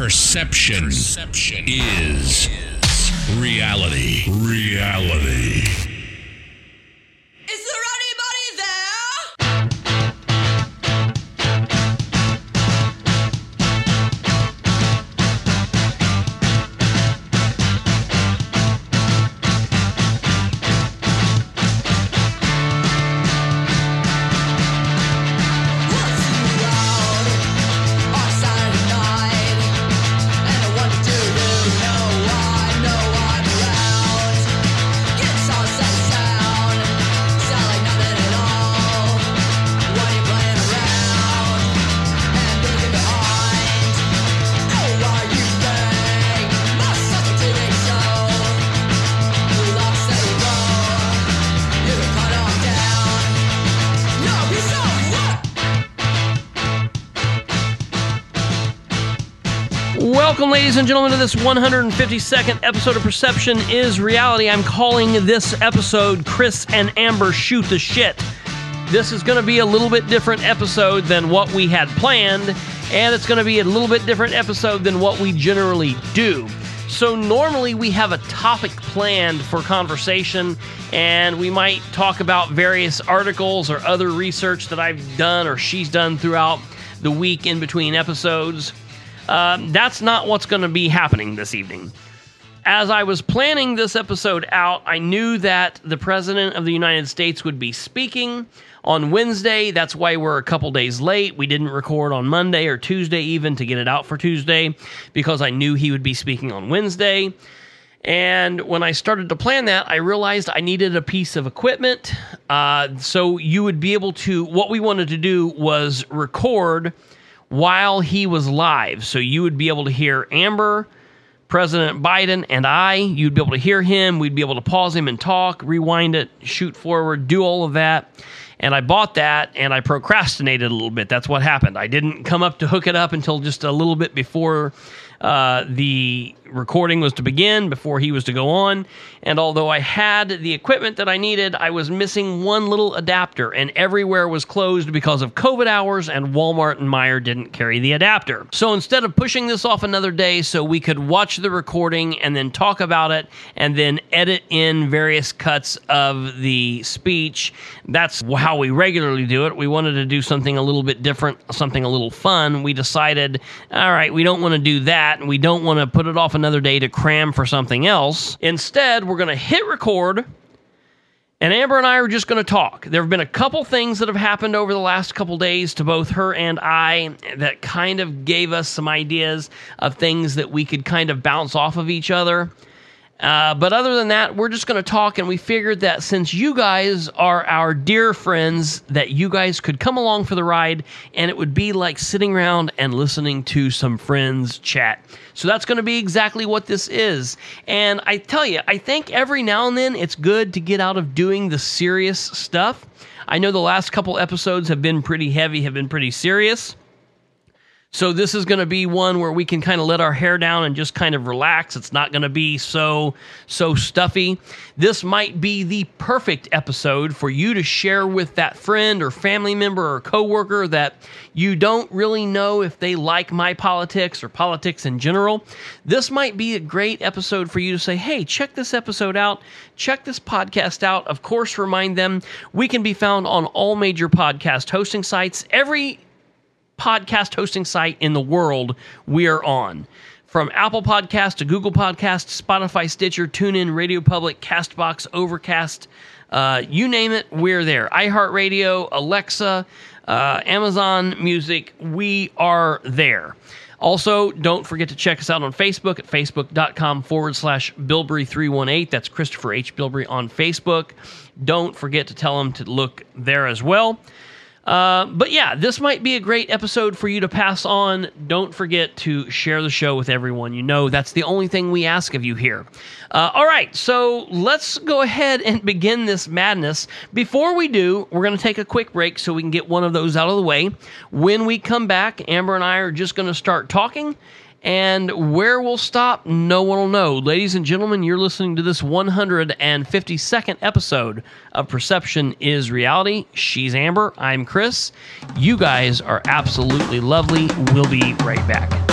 Perception, Perception is reality. Reality. And gentlemen, to this 152nd episode of Perception is Reality. I'm calling this episode Chris and Amber Shoot the Shit. This is going to be a little bit different episode than what we had planned, and it's going to be a little bit different episode than what we generally do. So, normally we have a topic planned for conversation, and we might talk about various articles or other research that I've done or she's done throughout the week in between episodes. Um, that's not what's going to be happening this evening. As I was planning this episode out, I knew that the President of the United States would be speaking on Wednesday. That's why we're a couple days late. We didn't record on Monday or Tuesday, even to get it out for Tuesday, because I knew he would be speaking on Wednesday. And when I started to plan that, I realized I needed a piece of equipment. Uh, so you would be able to, what we wanted to do was record while he was live. So you would be able to hear Amber, President Biden, and I. You'd be able to hear him. We'd be able to pause him and talk, rewind it, shoot forward, do all of that. And I bought that and I procrastinated a little bit. That's what happened. I didn't come up to hook it up until just a little bit before uh, the recording was to begin, before he was to go on. And although I had the equipment that I needed, I was missing one little adapter, and everywhere was closed because of COVID hours, and Walmart and Meijer didn't carry the adapter. So instead of pushing this off another day so we could watch the recording and then talk about it and then edit in various cuts of the speech, that's how we regularly do it. We wanted to do something a little bit different, something a little fun. We decided, all right, we don't want to do that, and we don't want to put it off another day to cram for something else. Instead, we're going to hit record. And Amber and I are just going to talk. There have been a couple things that have happened over the last couple days to both her and I that kind of gave us some ideas of things that we could kind of bounce off of each other. Uh, but other than that, we're just going to talk, and we figured that since you guys are our dear friends, that you guys could come along for the ride, and it would be like sitting around and listening to some friends chat. So that's going to be exactly what this is. And I tell you, I think every now and then it's good to get out of doing the serious stuff. I know the last couple episodes have been pretty heavy, have been pretty serious. So this is going to be one where we can kind of let our hair down and just kind of relax. It's not going to be so so stuffy. This might be the perfect episode for you to share with that friend or family member or coworker that you don't really know if they like my politics or politics in general. This might be a great episode for you to say, "Hey, check this episode out. Check this podcast out." Of course, remind them we can be found on all major podcast hosting sites. Every podcast hosting site in the world we are on. From Apple Podcast to Google Podcast, Spotify, Stitcher, TuneIn, Radio Public, Castbox, Overcast, uh, you name it, we're there. iHeartRadio, Alexa, uh, Amazon Music, we are there. Also, don't forget to check us out on Facebook at facebook.com forward slash Bilbury318. That's Christopher H. Bilbury on Facebook. Don't forget to tell them to look there as well. Uh, but yeah, this might be a great episode for you to pass on. Don't forget to share the show with everyone you know. That's the only thing we ask of you here. Uh, all right, so let's go ahead and begin this madness. Before we do, we're going to take a quick break so we can get one of those out of the way. When we come back, Amber and I are just going to start talking. And where we'll stop, no one will know. Ladies and gentlemen, you're listening to this 152nd episode of Perception is Reality. She's Amber. I'm Chris. You guys are absolutely lovely. We'll be right back.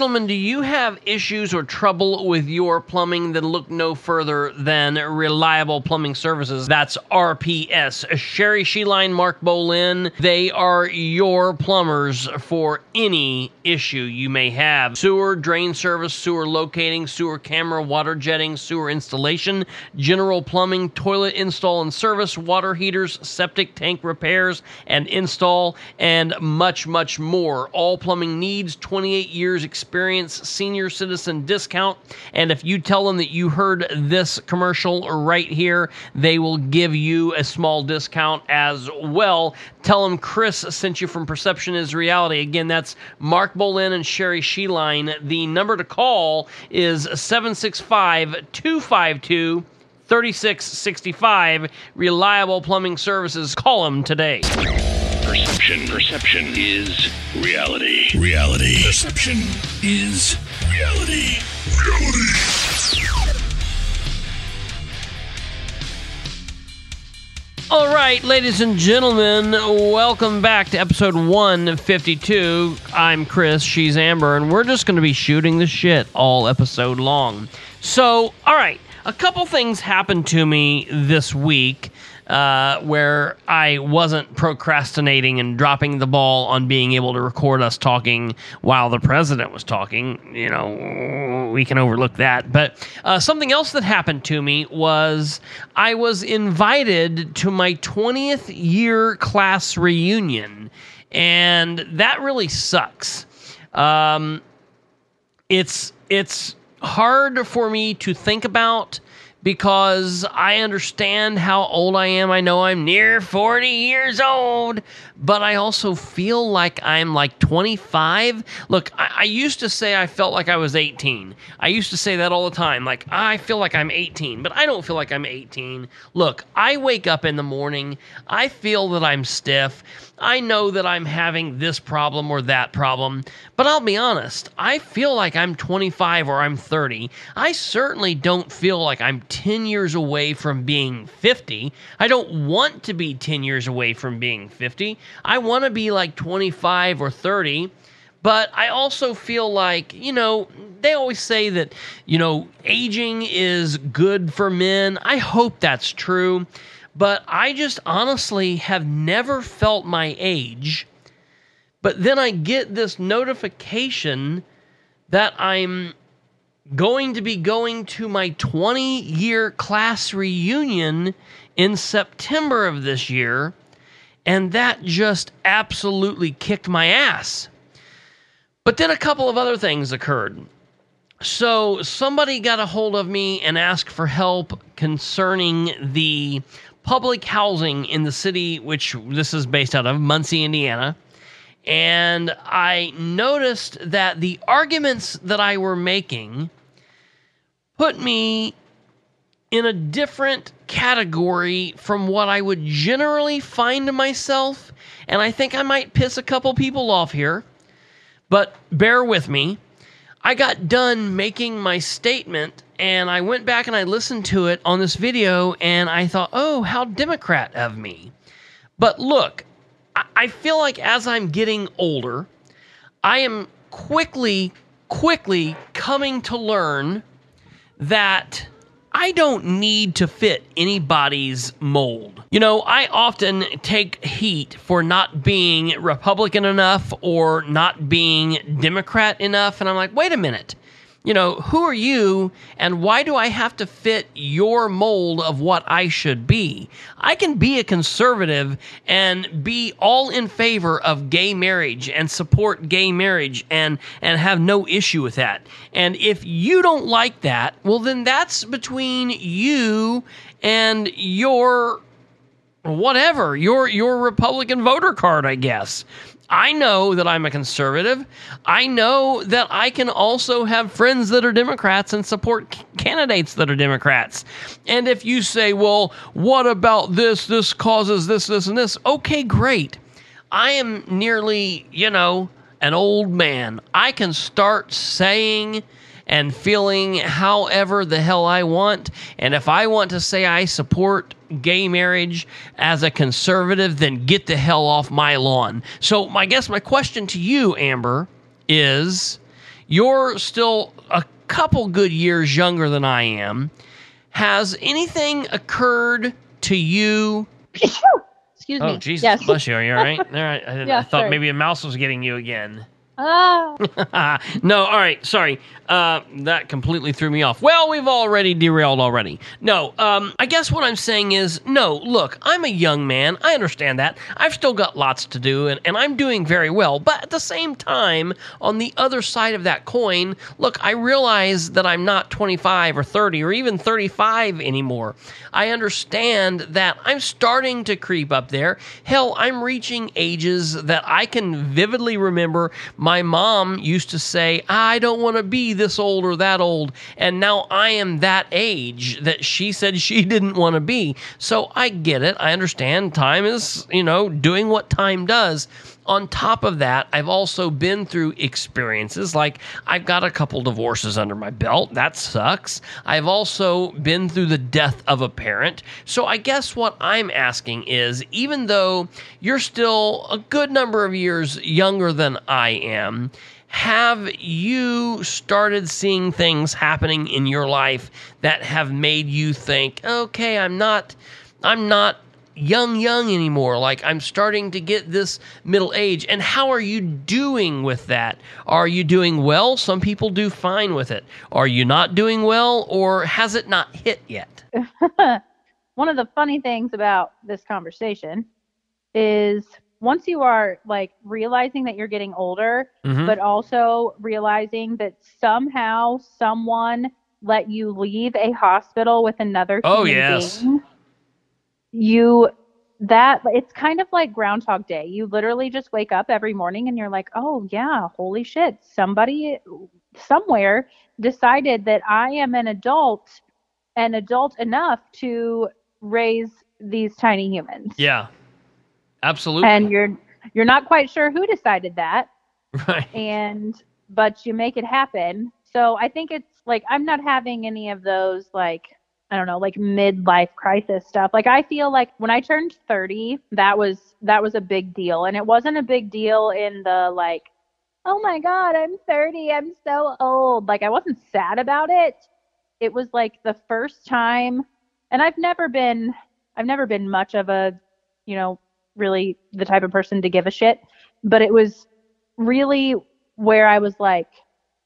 Gentlemen, do you have issues or trouble with your plumbing? Then look no further than Reliable Plumbing Services. That's RPS. Sherry Sheline, Mark Bolin. They are your plumbers for any issue you may have. Sewer, drain service, sewer locating, sewer camera, water jetting, sewer installation, general plumbing, toilet install and service, water heaters, septic tank repairs and install, and much, much more. All plumbing needs 28 years experience, senior citizen discount. And if you tell them that you heard this commercial right here, they will give you a small discount as well. Tell them Chris sent you from Perception is Reality. Again, that's Mark Bolin and Sherry Sheline. The number to call is 765 252 3665. Reliable Plumbing Services. Call them today. Perception. Perception is reality. Reality. Perception is reality. Reality. All right, ladies and gentlemen, welcome back to episode 152. I'm Chris, she's Amber, and we're just going to be shooting the shit all episode long. So, all right, a couple things happened to me this week uh, where I wasn't procrastinating and dropping the ball on being able to record us talking while the president was talking. You know, we can overlook that. But uh, something else that happened to me was I was invited to my 20th year class reunion, and that really sucks. Um, it's it's hard for me to think about because I understand how old I am. I know I'm near 40 years old, but I also feel like I'm like 25. Look, I, I used to say I felt like I was 18. I used to say that all the time. Like, I feel like I'm 18, but I don't feel like I'm 18. Look, I wake up in the morning, I feel that I'm stiff. I know that I'm having this problem or that problem, but I'll be honest, I feel like I'm 25 or I'm 30. I certainly don't feel like I'm 10 years away from being 50. I don't want to be 10 years away from being 50. I want to be like 25 or 30. But I also feel like, you know, they always say that, you know, aging is good for men. I hope that's true. But I just honestly have never felt my age. But then I get this notification that I'm going to be going to my 20 year class reunion in September of this year. And that just absolutely kicked my ass. But then a couple of other things occurred. So somebody got a hold of me and asked for help concerning the public housing in the city, which this is based out of Muncie, Indiana. And I noticed that the arguments that I were making put me in a different category from what I would generally find myself. And I think I might piss a couple people off here, but bear with me. I got done making my statement and I went back and I listened to it on this video and I thought, oh, how Democrat of me. But look, I- feel like as I'm getting older, I am quickly, quickly coming to learn that I don't need to fit anybody's mold. You know, I often take heat for not being Republican enough or not being Democrat enough. And I'm like, wait a minute. You know, who are you and why do I have to fit your mold of what I should be? I can be a conservative and be all in favor of gay marriage and support gay marriage and and have no issue with that. And if you don't like that, well then that's between you and your whatever your your republican voter card i guess i know that i'm a conservative. I know that i can also have friends that are democrats and support c- candidates that are democrats. And if you say well what about this? This causes this this and this. Okay great. I am nearly you know an old man. I can start saying and feeling however the hell I want. And if I want to say I support gay marriage as a conservative, then get the hell off my lawn. So, I guess my question to you, Amber, is You're still a couple good years younger than I am. Has anything occurred to you? Excuse Oh, me. Jesus, Yes. bless you. Are you all right? All right. I, I thought sorry. maybe a mouse was getting you again. Ah. no, all right, sorry. Uh, that completely threw me off. Well, we've already derailed already. No, um, I guess what I'm saying is, no, look, I'm a young man. I understand that. I've still got lots to do, and, and I'm doing very well. But at the same time, on the other side of that coin, look, I realize that I'm not 25 or 30 or even 35 anymore. I understand that I'm starting to creep up there. Hell, I'm reaching ages that I can vividly remember my mom used to say, I don't want to be this old or that old. And now I am that age that she said she didn't want to be. So I get it. I understand time is, you know, doing what time does. On top of that, I've also been through experiences like I've got a couple divorces under my belt. That sucks. I've also been through the death of a parent. So I guess what I'm asking is even though you're still a good number of years younger than I am, have you started seeing things happening in your life that have made you think, okay, I'm not, I'm not young, young anymore? Like I'm starting to get this middle age. And how are you doing with that? Are you doing well? Some people do fine with it. Are you not doing well, or has it not hit yet? One of the funny things about this conversation is once you are like realizing that you're getting older, Mhm. but also realizing that somehow someone let you leave a hospital with another Oh, yes. being, you that it's kind of like groundhog day you literally just wake up every morning and you're like oh yeah holy shit somebody somewhere decided that i am an adult and adult enough to raise these tiny humans Yeah, absolutely. and you're you're not quite sure who decided that right. and but you make it happen. So I think it's like I'm not having any of those like I don't know, like midlife crisis stuff. Like I feel like when I turned 30, that was that was a big deal and it wasn't a big deal in the like oh my god, I'm 30, I'm so old. Like I wasn't sad about it. It was like the first time and I've never been I've never been much of a, you know, really the type of person to give a shit, but it was really where I was like,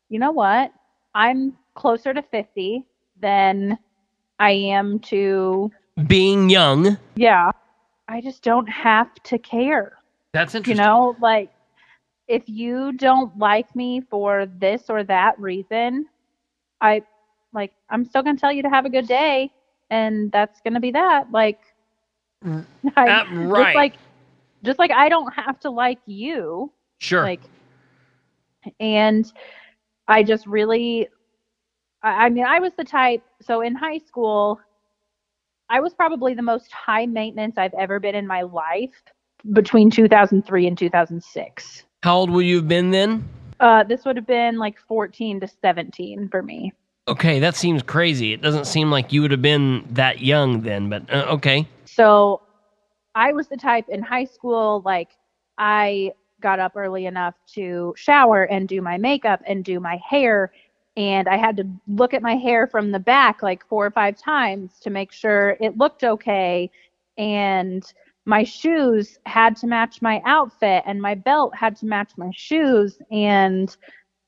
you know what? I'm closer to 50 than I am to, Being young. yeah, I just don't have to care. That's interesting. You know, like if you don't like me for this or that reason, I like, I'm still going to tell you to have a good day. And that's going to be that. Like, I, Uh, right. Just like, just like I don't have to like you. sure. like and i just really I, mean i was the type so in high school i was probably the most high maintenance i've ever been in my life between 2003 and 2006 How old would you have been then? uh, this would have been like 14 to 17 for me Okay, that seems crazy. It doesn't seem like you would have been that young then, but uh, okay. So I was the type in high school, like, I got up early enough to shower and do my makeup and do my hair. And I had to look at my hair from the back like four or five times to make sure it looked okay. And my shoes had to match my outfit, and my belt had to match my shoes. And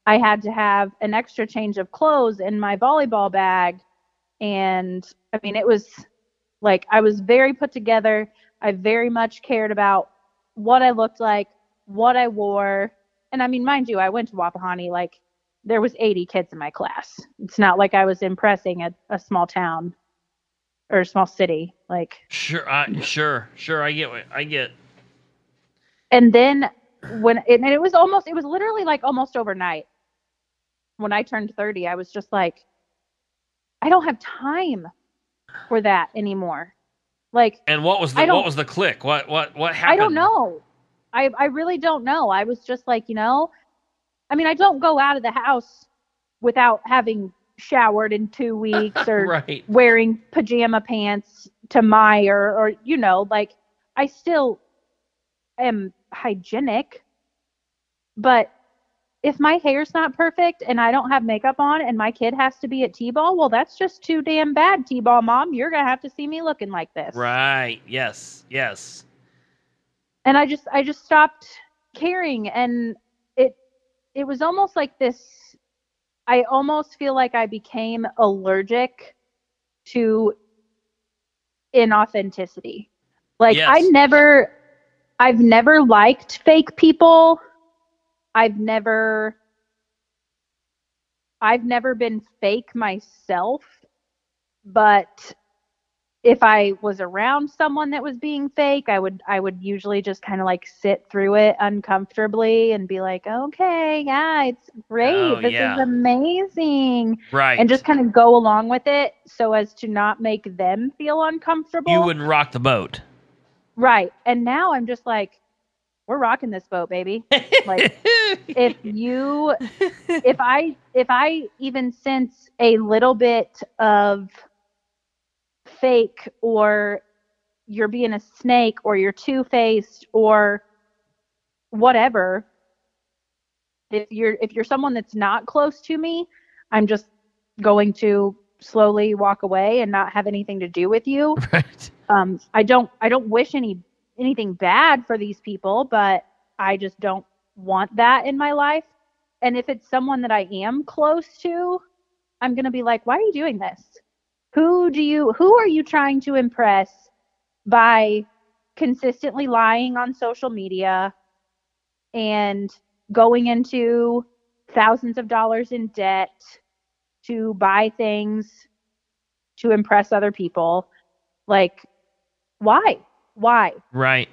I had to have an extra change of clothes in my volleyball bag. And I mean, it was like I was very put together. I very much cared about what I looked like, what I wore. And I mean, mind you, I went to Wapahani like there was 80 kids in my class. It's not like I was impressing a, a small town or a small city. Like Sure, I, sure, sure. I get what I get. and then when it, and it was almost it was literally like almost overnight when i turned 30 i was just like i don't have time for that anymore like And what was the what was the click? What what what happened? i don't know i i really don't know i was just like you know i mean i don't go out of the house without having showered in two weeks or Right. wearing pajama pants to my or or you know like i still am hygienic but if my hair's not perfect and I don't have makeup on and my kid has to be at T-ball, well, that's just too damn bad, T-ball mom. You're gonna have to see me looking like this. Right. Yes. Yes. And I just I just stopped caring and it was almost like this I almost feel like I became allergic to inauthenticity. Like Yes. I never I've never liked fake people. I've never I've never been fake myself, but if I was around someone that was being fake, I would I would usually just kind of like sit through it uncomfortably and be like, "Okay, yeah, it's great. Oh, this yeah. is amazing." Right. And just kind of go along with it so as to not make them feel uncomfortable. you wouldn't rock the boat. Right. And now I'm just like, we're rocking this boat, baby. Like if you if I if I even sense a little bit of fake or you're being a snake or you're two-faced or whatever if you're if you're someone that's not close to me, I'm just going to slowly walk away and not have anything to do with you. Right. um i don't i don't wish any anything bad for these people but i just don't want that in my life. And if it's someone that i am close to i'm going to be like why are you doing this who do you who are you trying to impress by consistently lying on social media and going into thousands of dollars in debt to buy things to impress other people like why why Right.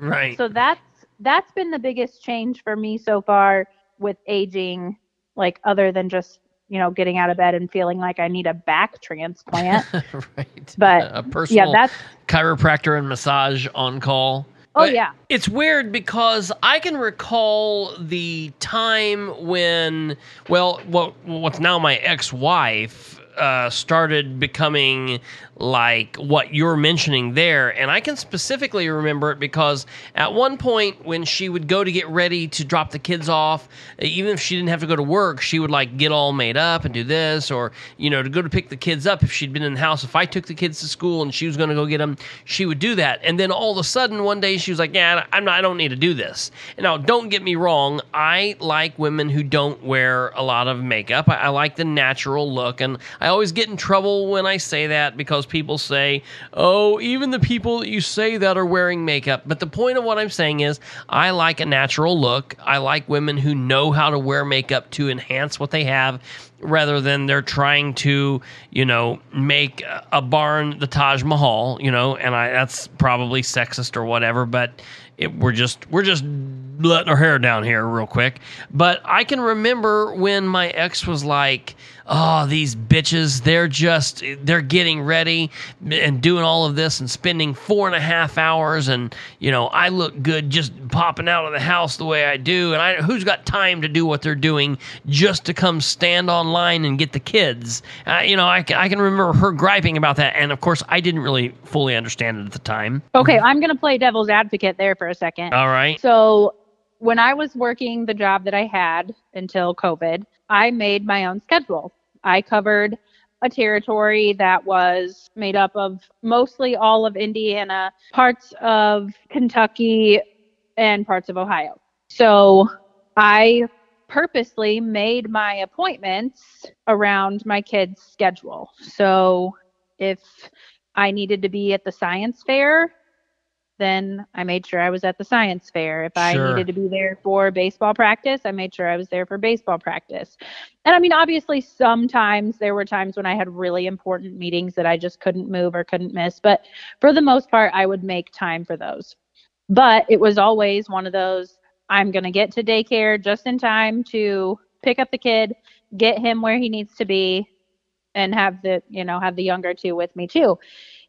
Right. so that's that's been the biggest change for me so far with aging like other than just you know getting out of bed and feeling like i need a back transplant right. but a yeah personal that's chiropractor and massage on call. oh But yeah It's weird because I can recall the time when, well, what what's now my ex-wife uh, started becoming like what you're mentioning there, and I can specifically remember it because at one point when she would go to get ready to drop the kids off, even if she didn't have to go to work, she would like get all made up and do this, or you know, to go to pick the kids up if she'd been in the house. If I took the kids to school and she was going to go get them, she would do that, and then all of a sudden one day she was like, "Yeah, I'm not. I don't need to do this." And now, don't get me wrong, I like women who don't wear a lot of makeup. I, I like the natural look, and I always get in trouble when I say that because people say, "Oh, even the people that you say that are wearing makeup." But the point of what I'm saying is, I like a natural look. I like women who know how to wear makeup to enhance what they have rather than they're trying to, you know, make a- barn the Taj Mahal, you know, and I that's probably sexist or whatever, but it, we're just we're just letting her hair down here real quick. But I can remember when my ex was like, "Oh, these bitches, they're just they're getting ready and doing all of this and spending four and a half hours, and you know, I look good just popping out of the house the way I do, and I who's got time to do what they're doing just to come stand online and get the kids?" Uh, you know, I, can- I can remember her griping about that, and of course, I didn't really fully understand it at the time. okay i'm going to play devil's advocate there for a second All right. So when I was working the job that I had until COVID, I made my own schedule. I covered a territory that was made up of mostly all of Indiana, parts of Kentucky, and parts of Ohio. So I purposely made my appointments around my kids' schedule. So if I needed to be at the science fair, then I made sure I was at the science fair. If I Sure. needed to be there for baseball practice, I made sure I was there for baseball practice. And I mean, obviously, sometimes there were times when I had really important meetings that I just couldn't move or couldn't miss. But for the most part, I would make time for those. But it was always one of those I'm going to get to daycare just in time to pick up the kid, get him where he needs to be, and have the, you know, have the younger two with me too.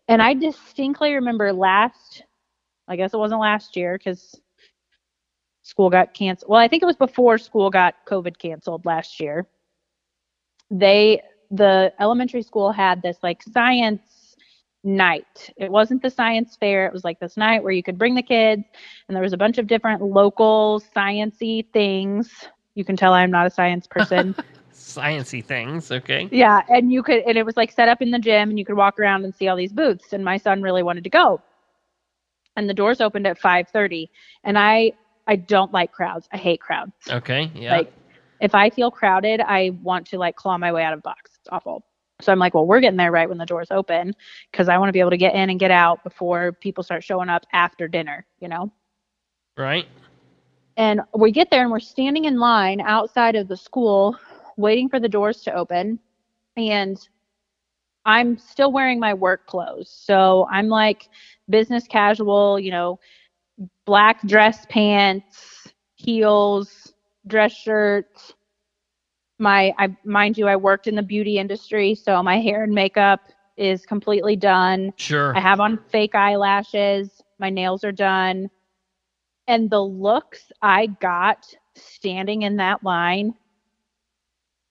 And I distinctly remember last, I guess it wasn't last year because school got canceled. Well, I think it was before school got COVID canceled last year. They, the elementary school had this like science night. It wasn't the science fair. It was like this night where you could bring the kids and there was a bunch of different local sciency things. You can tell I'm not a science person. Sciency things, okay. yeah, and you could and it was like set up in the gym and you could walk around and see all these booths and my son really wanted to go. And the doors opened at 5:30 and I I don't like crowds. I hate crowds. Okay, yeah. Like if I feel crowded, I want to like claw my way out of the box. It's awful. So I'm like, well, we're getting there right when the doors open because I want to be able to get in and get out before people start showing up after dinner, you know? right? And we get there and we're standing in line outside of the school waiting for the doors to open. And I'm still wearing my work clothes. So I'm like business casual, you know, black dress pants, heels, dress shirt. My I mind you I worked in the beauty industry, so my hair and makeup is completely done. Sure. I have on fake eyelashes. My nails are done. And the looks I got standing in that line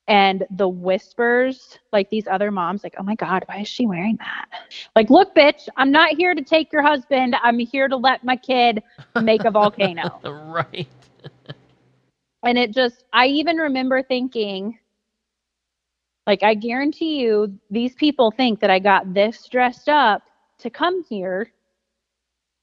and the whispers, like these other moms, like, oh my God, why is she wearing that? Like, look, bitch, I'm not here to take your husband. I'm here to let my kid make a volcano. right. And it just, I even remember thinking, like, I guarantee you, these people think that I got this dressed up to come here,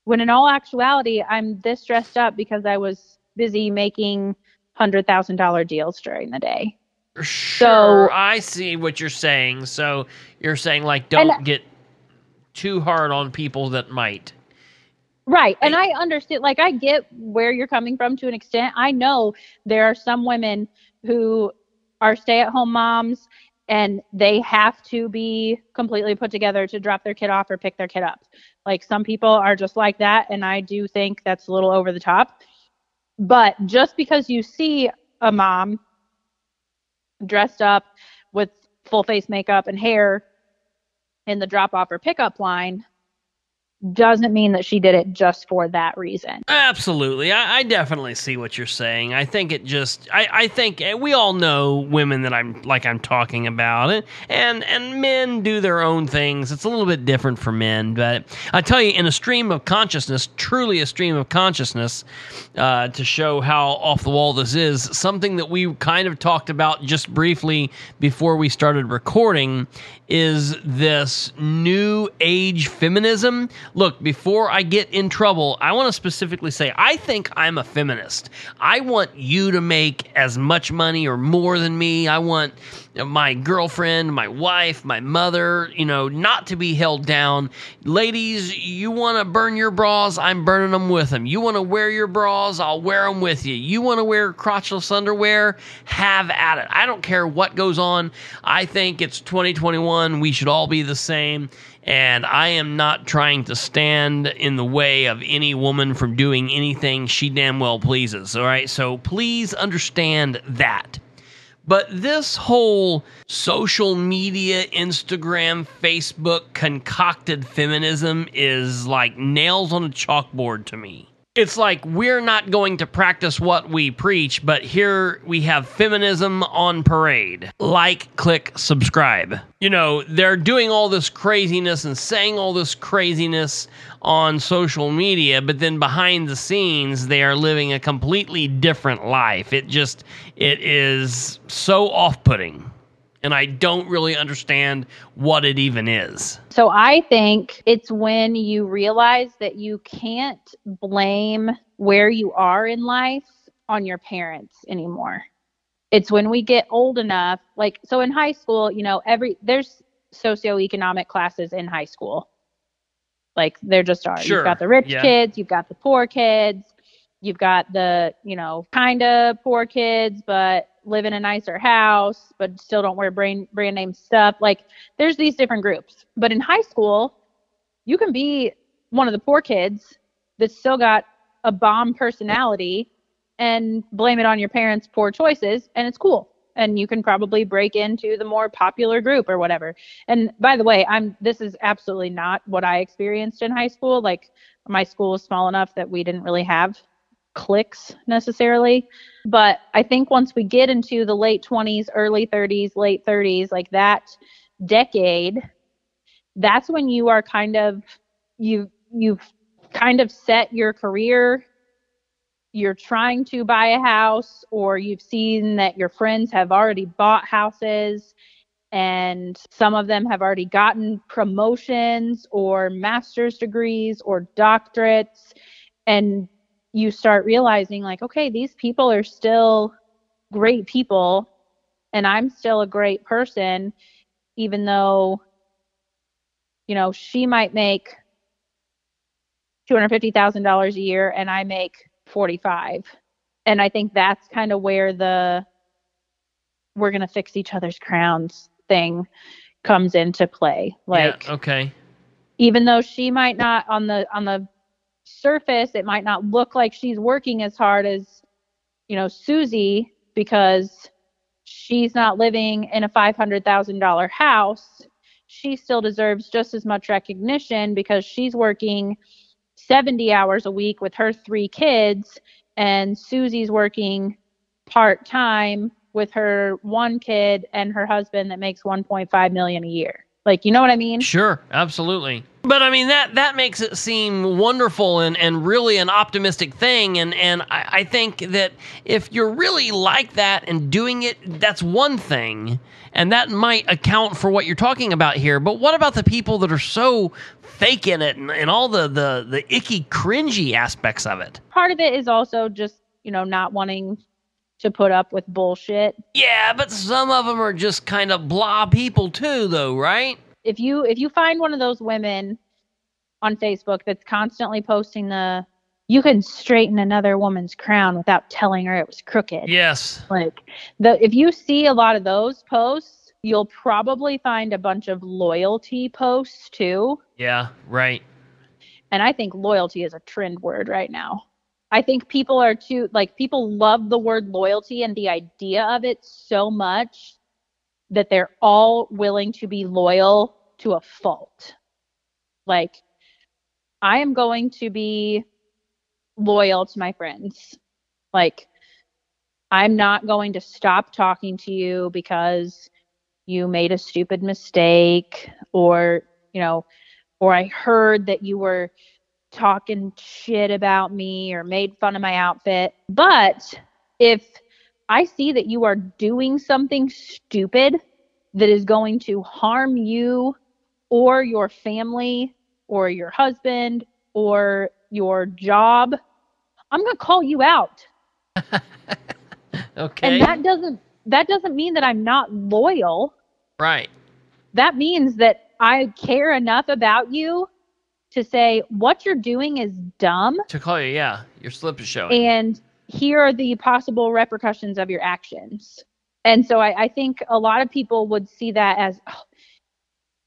when in all actuality, I'm this dressed up because I was busy making $100,000 deals during the day. Sure. I see what you're saying. So you're saying like don't And- get too hard on people that might. Right. And I understand, like, I get where you're coming from to an extent. I know there are some women who are stay at home moms and they have to be completely put together to drop their kid off or pick their kid up. Like, some people are just like that. And I do think that's a little over the top. But just because you see a mom dressed up with full face makeup and hair in the drop off or pickup line doesn't mean that she did it just for that reason. Absolutely. I, I definitely see what you're saying. I think it just I, I think eh, we all know women that I'm like I'm talking about it and and men do their own things. It's a little bit different for men, but I tell you in a stream of consciousness, truly a stream of consciousness, uh, to show how off the wall this is, something that we kind of talked about just briefly before we started recording is this new age feminism. Look, before I get in trouble, I want to specifically say I think I'm a feminist. I want you to make as much money or more than me. I want my girlfriend, my wife, my mother, you know, not to be held down. Ladies, you want to burn your bras, I'm burning them with them. You want to wear your bras, I'll wear them with you. You want to wear crotchless underwear, have at it. I don't care what goes on. I think it's 2021. We should all be the same. And I am not trying to stand in the way of any woman from doing anything she damn well pleases. All right. So please understand that. But this whole social media, Instagram, Facebook concocted feminism is like nails on a chalkboard to me. It's like we're not going to practice what we preach, but here we have feminism on parade. Like, click, subscribe. You know, they're doing all this craziness and saying all this craziness on social media, but then behind the scenes, they are living a completely different life. It just, it is so off putting. And I don't really understand what it even is. So I think it's when you realize that you can't blame where you are in life on your parents anymore. It's when we get old enough, like so in high school, you know, every there's socioeconomic classes in high school. Like there just are. Sure, You've got the rich yeah. kids, you've got the poor kids, you've got the, you know, kind of poor kids but live in a nicer house but still don't wear brand brand name stuff. Like there's these different groups. But in high school, you can be one of the poor kids that's still got a bomb personality and blame it on your parents' poor choices, and it's cool. And you can probably break into the more popular group or whatever. And by the way, I'm this is absolutely not what I experienced in high school. Like my school was small enough that we didn't really have cliques necessarily. But I think once we get into the late 20s, early 30s, late 30s, like that decade, that's when you are kind of you you've kind of set your career you're trying to buy a house or you've seen that your friends have already bought houses and some of them have already gotten promotions or master's degrees or doctorates and you start realizing like okay these people are still great people and I'm still a great person even though you know she might make $250,000 a year and I make 45 and I think that's kind of where the we're going to fix each other's crowns thing comes into play like yeah, okay. even though she might not on the on the surface it might not look like she's working as hard as you know Susie because she's not living in a $500,000 house she still deserves just as much recognition because she's working 70 hours a week with her three kids and Susie's working part time with her one kid and her husband that makes 1.5 million a year. Like, you know what I mean? Sure, absolutely. But I mean that that makes it seem wonderful and, and really an optimistic thing. And and I, I think that if you're really like that and doing it, that's one thing. And that might account for what you're talking about here. But what about the people that are so fake in it and, and all the, the the icky cringy aspects of it? Part of it is also just, you know, not wanting to put up with bullshit. Yeah, but some of them are just kind of blah people too, though, right? If you if you find one of those women on Facebook that's constantly posting the you can straighten another woman's crown without telling her it was crooked. Yes. Like the if you see a lot of those posts, you'll probably find a bunch of loyalty posts too. Yeah, right. And I think loyalty is a trend word right now. I think people are too like people love the word loyalty and the idea of it so much that they're all willing to be loyal to a fault. Like I am going to be loyal to my friends. Like I'm not going to stop talking to you because you made a stupid mistake or, you know, or I heard that you were talking shit about me or made fun of my outfit. But if I see that you are doing something stupid that is going to harm you or your family or your husband or your job, I'm going to call you out. Okay. And that doesn't that doesn't mean that I'm not loyal. right. That means that I care enough about you to say what you're doing is dumb To call you, yeah. Your slip is showing. and here are the possible repercussions of your actions. And so I, I think a lot of people would see that as oh,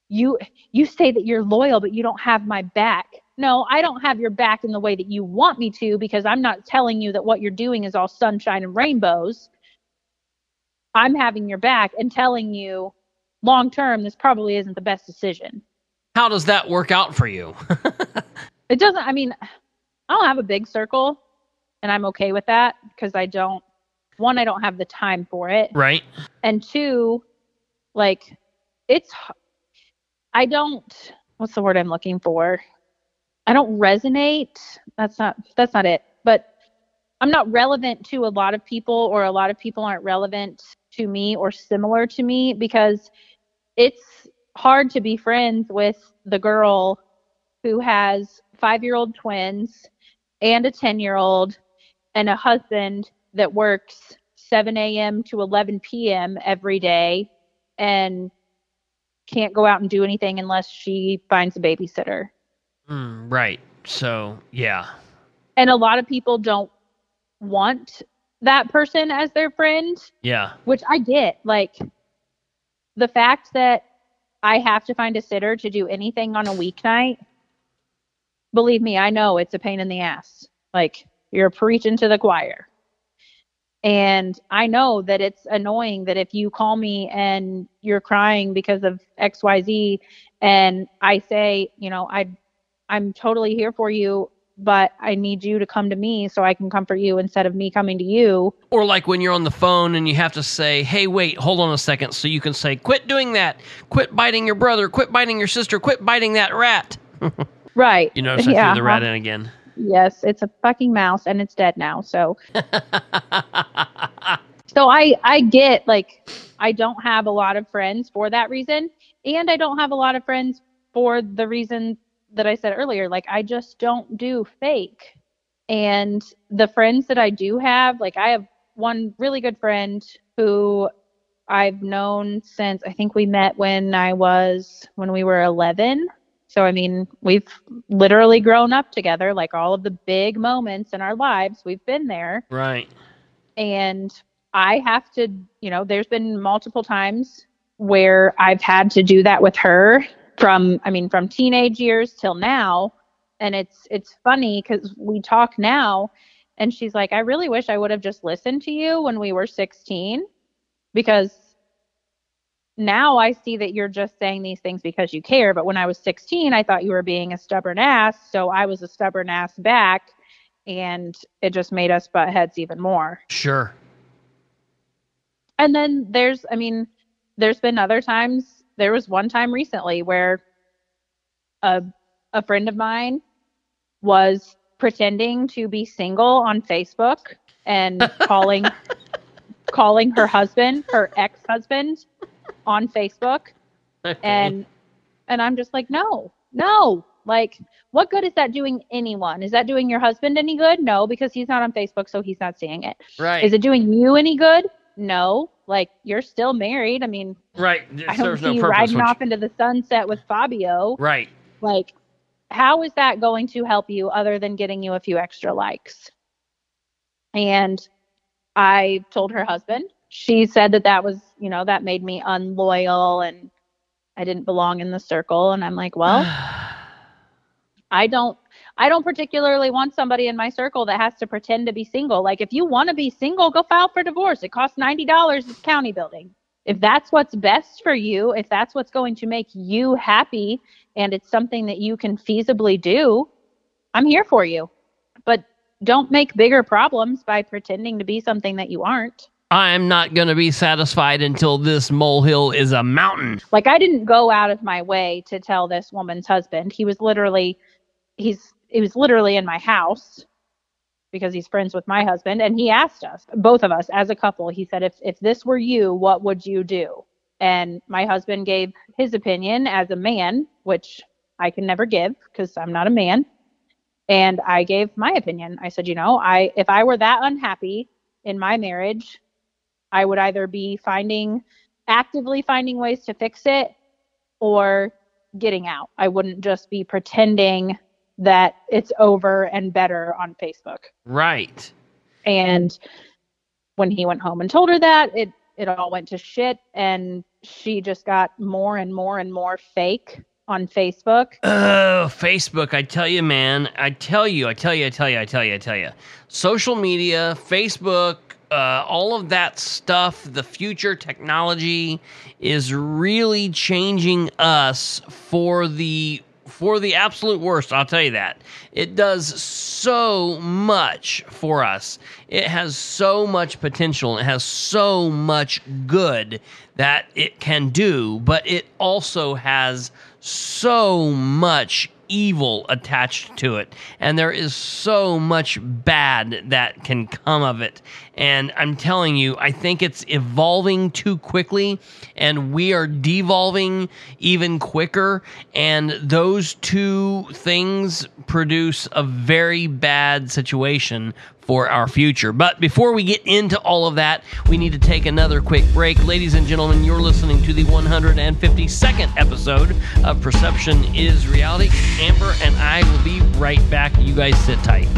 you you say that you're loyal, but you don't have my back. No, I don't have your back in the way that you want me to because I'm not telling you that what you're doing is all sunshine and rainbows. I'm having your back and telling you long term this probably isn't the best decision. How does that work out for you? It doesn't I mean I don't have a big circle and I'm okay with that because I don't one I don't have the time for it right. and two like it's I don't what's the word I'm looking for I don't resonate that's not that's not it but I'm not relevant to a lot of people or a lot of people aren't relevant to me or similar to me because it's hard to be friends with the girl who has 5-year-old twins and a 10-year-old and a husband that works 7 a.m. to 11 p.m. every day and can't go out and do anything unless she finds a babysitter. Mm, right. So, yeah. And a lot of people don't want that person as their friend, Yeah. which I get. Like the fact that I have to find a sitter to do anything on a weeknight, believe me, I know it's a pain in the ass. Like you're preaching to the choir. And I know that it's annoying that if you call me and you're crying because of XYZ and I say, you know, I I'm totally here for you but I need you to come to me so I can comfort you instead of me coming to you. Or like when you're on the phone and you have to say, "Hey, wait, hold on a second. So you can say, "Quit doing that. Quit biting your brother. Quit biting your sister. Quit biting that rat." Right. You notice I Yeah, threw the rat uh-huh. in again. Yes, it's a fucking mouse and it's dead now. So So I I get like I don't have a lot of friends for that reason and I don't have a lot of friends for the reason that I said earlier like I just don't do fake. And the friends that I do have, like I have one really good friend who I've known since I think we met when I was when we were 11. So I mean, we've literally grown up together like all of the big moments in our lives, we've been there Right. and I have to, you know, there's been multiple times where I've had to do that with her from I mean from teenage years till now. And it's it's funny cuz we talk now and she's like I really wish I would have just listened to you when we were 16 because now I see that you're just saying these things because you care. But when I was 16 I thought you were being a stubborn ass so I was a stubborn ass back and it just made us butt heads even more. Sure. and then there's i mean there's been other times there was one time recently where a a friend of mine was pretending to be single on facebook and calling calling her husband her ex-husband on facebook Okay. and and i'm just like no no like what good is that doing anyone is that doing your husband any good no because he's not on facebook so he's not seeing it right. is it doing you any good? No. Like you're still married. I mean, right. It I don't see no you riding off into the sunset with Fabio. Right. Like, how is that going to help you other than getting you a few extra likes? And I told her husband. She said that that was, you know, that made me unloyal and I didn't belong in the circle. And I'm like, well, I don't I don't particularly want somebody in my circle that has to pretend to be single. Like if you want to be single, go file for divorce. It costs $90 at county building. If that's what's best for you, if that's what's going to make you happy and it's something that you can feasibly do, I'm here for you. But don't make bigger problems by pretending to be something that you aren't. I'm not going to be satisfied until this molehill is a mountain. Like I didn't go out of my way to tell this woman's husband. He was literally he's he was literally in my house because he's friends with my husband and he asked us, both of us as a couple, he said if if this were you, what would you do? And my husband gave his opinion as a man, which I can never give because I'm not a man. And I gave my opinion. I said, you know, I if I were that unhappy in my marriage, I would either be finding actively finding ways to fix it or getting out. I wouldn't just be pretending that it's over and better on Facebook. Right. And when he went home and told her that, it it all went to shit and she just got more and more and more fake on Facebook. Oh, Facebook. I tell you, man. I tell you, I tell you, I tell you, I tell you, I tell you. Social media, Facebook, uh, all of that stuff, the future technology is really changing us for the for the absolute worst. I'll tell you that. It does so much for us. It has so much potential. It has so much good that it can do, but it also has so much evil attached to it. And there is so much bad that can come of it. And I'm telling you, I think it's evolving too quickly, and we are devolving even quicker. And those two things produce a very bad situation for our future. But before we get into all of that, we need to take another quick break. Ladies and gentlemen, you're listening to the 152nd episode of Perception is Reality. Amber and I will be right back. You guys sit tight.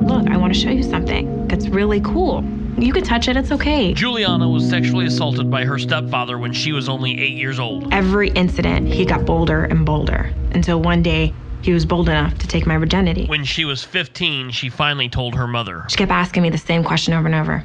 Look, I want to show you something that's really cool. You could touch it, it's okay. Juliana was sexually assaulted by her stepfather when she was only eight years old. Every incident, he got bolder and bolder until one day he was bold enough to take my virginity. When she was 15, she finally told her mother. She kept asking me the same question over and over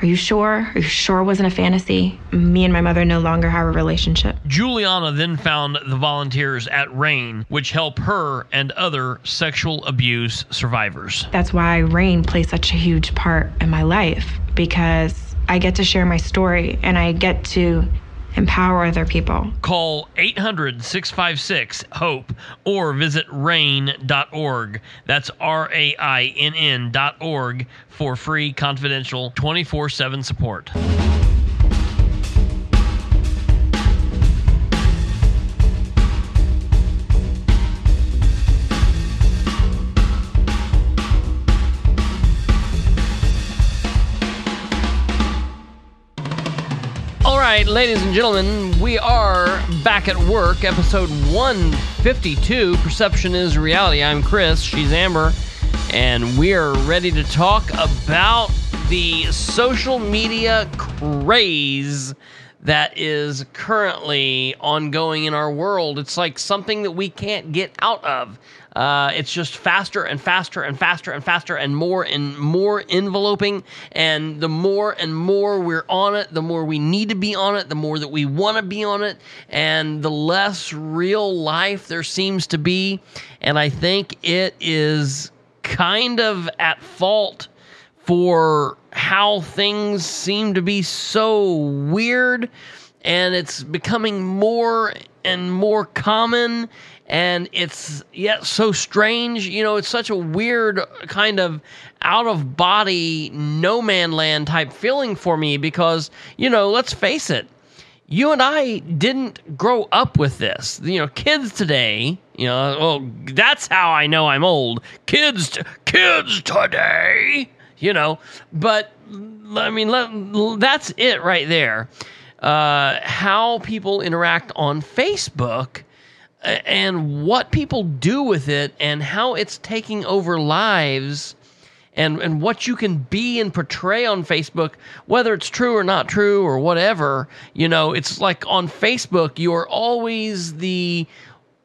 Are you sure? Are you sure it wasn't a fantasy? Me and my mother no longer have a relationship. Juliana then found the volunteers at RAINN, which help her and other sexual abuse survivors. That's why RAINN plays such a huge part in my life because I get to share my story and I get to empower other people. Call 800 656 HOPE or visit rainn.org. That's R A I N N.org for free, confidential, 24 7 support. Right, ladies and gentlemen, we are back at work, episode 152. Perception is reality. I'm Chris, she's Amber, and we are ready to talk about the social media craze that is currently ongoing in our world. It's like something that we can't get out of. Uh, it's just faster and faster and faster and faster and more and more enveloping. And the more and more we're on it, the more we need to be on it, the more that we want to be on it, and the less real life there seems to be. And I think it is kind of at fault for how things seem to be so weird and it's becoming more and more common and it's yet so strange you know it's such a weird kind of out of body no man land type feeling for me because you know let's face it you and I didn't grow up with this. You know, kids today, you know, well, that's how I know I'm old. Kids, t- kids today, you know, but I mean, let, that's it right there. Uh, how people interact on Facebook and what people do with it and how it's taking over lives and and what you can be and portray on Facebook, whether it's true or not true or whatever, you know, it's like on Facebook you're always the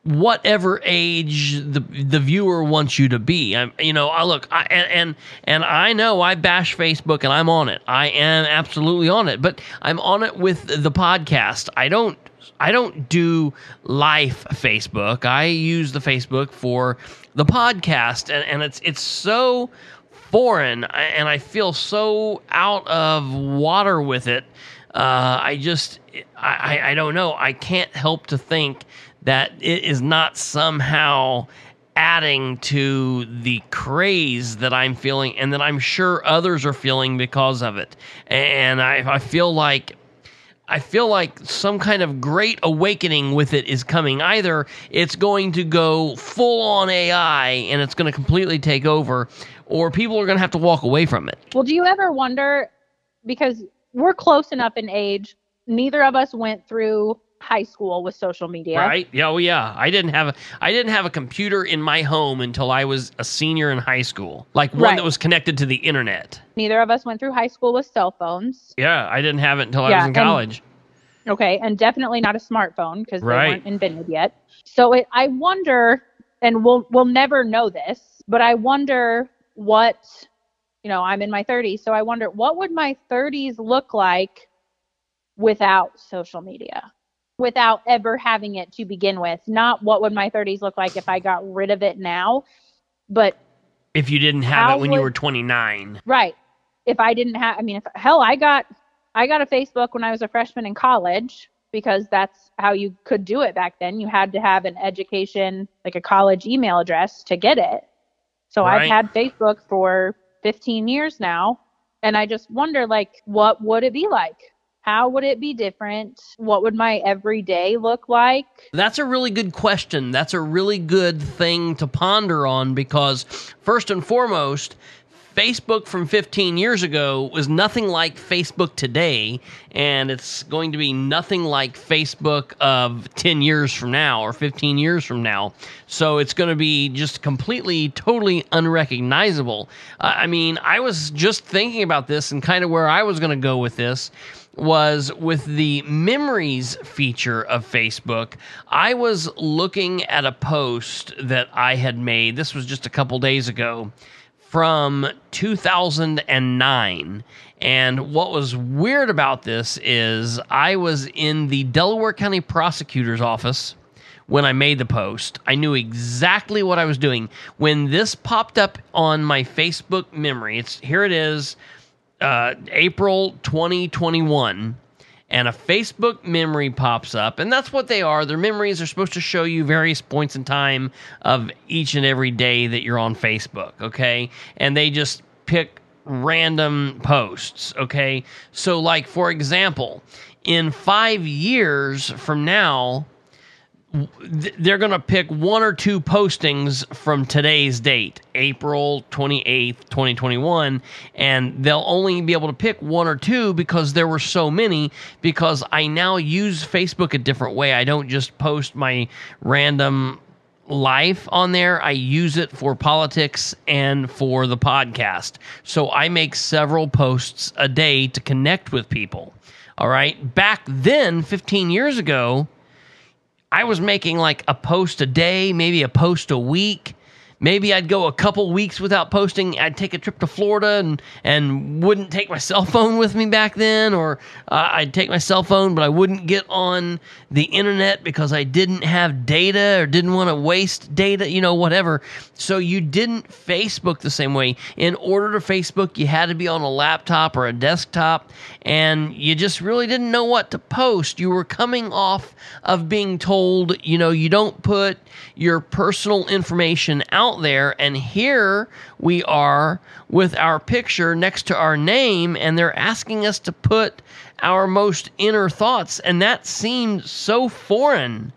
whatever age the the viewer wants you to be. I'm, you know, I look, I, and, and and I know I bash Facebook and I'm on it. I am absolutely on it, but I'm on it with the podcast. I don't I don't do live Facebook. I use the Facebook for the podcast, and, and it's it's so foreign, and I feel so out of water with it. Uh, I just I, I I don't know. I can't help to think that it is not somehow adding to the craze that I'm feeling and that I'm sure others are feeling because of it. And I, I feel like I feel like some kind of great awakening with it is coming. Either it's going to go full on AI and it's going to completely take over, or people are going to have to walk away from it. Well, do you ever wonder because we're close enough in age, neither of us went through high school with social media. Right? Yeah, oh yeah. I didn't have a I didn't have a computer in my home until I was a senior in high school. Like one Right. that was connected to the internet. Neither of us went through high school with cell phones. Yeah, I didn't have it until I was in and- college. Okay, and definitely not a smartphone because Right. they weren't invented yet. So it, I wonder, and we'll we'll never know this, but I wonder what, you know, I'm in my 30s, so I wonder what would my 30s look like without social media, without ever having it to begin with. Not what would my 30s look like if I got rid of it now, but if you didn't have it when you were 29. Right. If I didn't have, I mean, if hell, I got, I got a Facebook when I was a freshman in college because that's how you could do it back then. You had to have an education, like a college email address to get it. So Right. I've had Facebook for 15 years now, and I just wonder, like, what would it be like? How would it be different? What would my everyday look like? That's a really good question. That's a really good thing to ponder on because, first and foremost, Facebook from 15 years ago was nothing like Facebook today, and it's going to be nothing like Facebook of 10 years from now or 15 years from now. So it's going to be just completely, totally unrecognizable. I mean, I was just thinking about this and kind of where I was going to go with this was with the memories feature of Facebook. I was looking at a post that I had made. This was just a couple days ago from 2009. And what was weird about this is I was in the Delaware County Prosecutor's Office when I made the post. I knew exactly what I was doing. When this popped up on my Facebook memory, it's here it is, uh, April 2021 and a Facebook memory pops up, and that's what they are. Their memories are supposed to show you various points in time of each and every day that you're on Facebook, okay? And they just pick random posts, okay? So, like, for example, in five years from now, they're going to pick one or two postings from today's date, April 28th, 2021, and they'll only be able to pick one or two because there were so many because I now use Facebook a different way. I don't just post my random life on there. I use it for politics and for the podcast. So I make several posts a day to connect with people. All right. Back then, 15 years ago, I was making like a post a day, maybe a post a week. Maybe I'd go a couple weeks without posting. I'd take a trip to Florida and and wouldn't take my cell phone with me back then, or uh, I'd take my cell phone, but I wouldn't get on the internet because I didn't have data or didn't want to waste data, you know, whatever. So you didn't Facebook the same way. In order to Facebook, you had to be on a laptop or a desktop, and you just really didn't know what to post. You were coming off of being told, you know, you don't put your personal information out there. And here we are with our picture next to our name, and they're asking us to put our most inner thoughts. And that seemed so foreign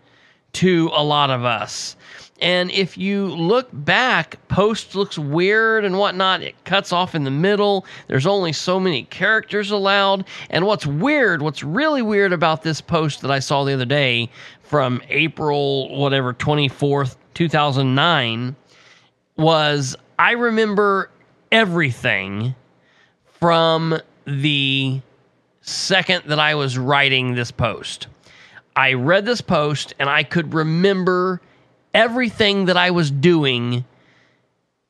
to a lot of us. And if you look back, post looks weird and whatnot. It cuts off in the middle. There's only so many characters allowed. And what's weird, what's really weird about this post that I saw the other day from April, whatever, 24th, 2009, was I remember everything from the second that I was writing this post. I read this post and I could remember everything that I was doing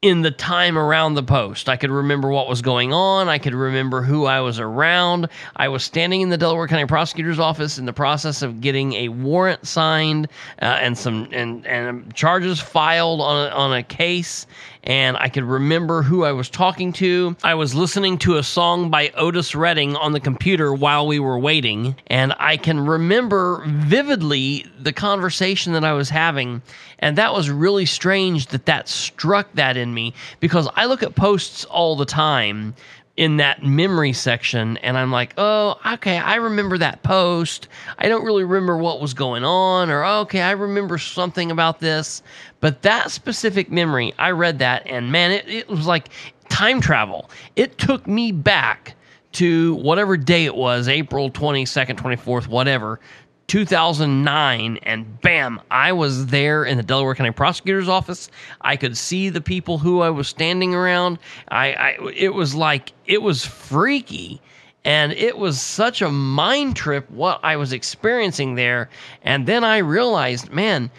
in the time around the post. I could remember what was going on. I could remember who I was around. I was standing in the Delaware County Prosecutor's office in the process of getting a warrant signed uh, and some and and charges filed on a, on a case. And I could remember who I was talking to. I was listening to a song by Otis Redding on the computer while we were waiting, and I can remember vividly the conversation that I was having. And that was really strange that that struck that in me because I look at posts all the time in that memory section and I'm like, oh, okay, I remember that post. I don't really remember what was going on, or oh, okay, I remember something about this. But that specific memory, I read that and man, it, it was like time travel. It took me back to whatever day it was, April 22nd, 24th, whatever, 2009 and bam i was there in the delaware county prosecutor's office. I could see the people who i was standing around. I, I it was like it was freaky and it was such a mind trip what i was experiencing there. And then i realized man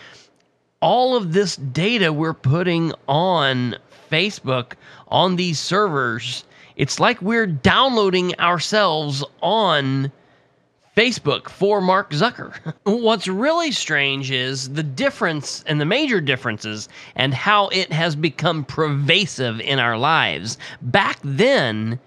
all of this data we're putting on facebook on these servers it's like we're downloading ourselves on Facebook for Mark Zucker. What's really strange is the difference and the major differences and how it has become pervasive in our lives. Back then,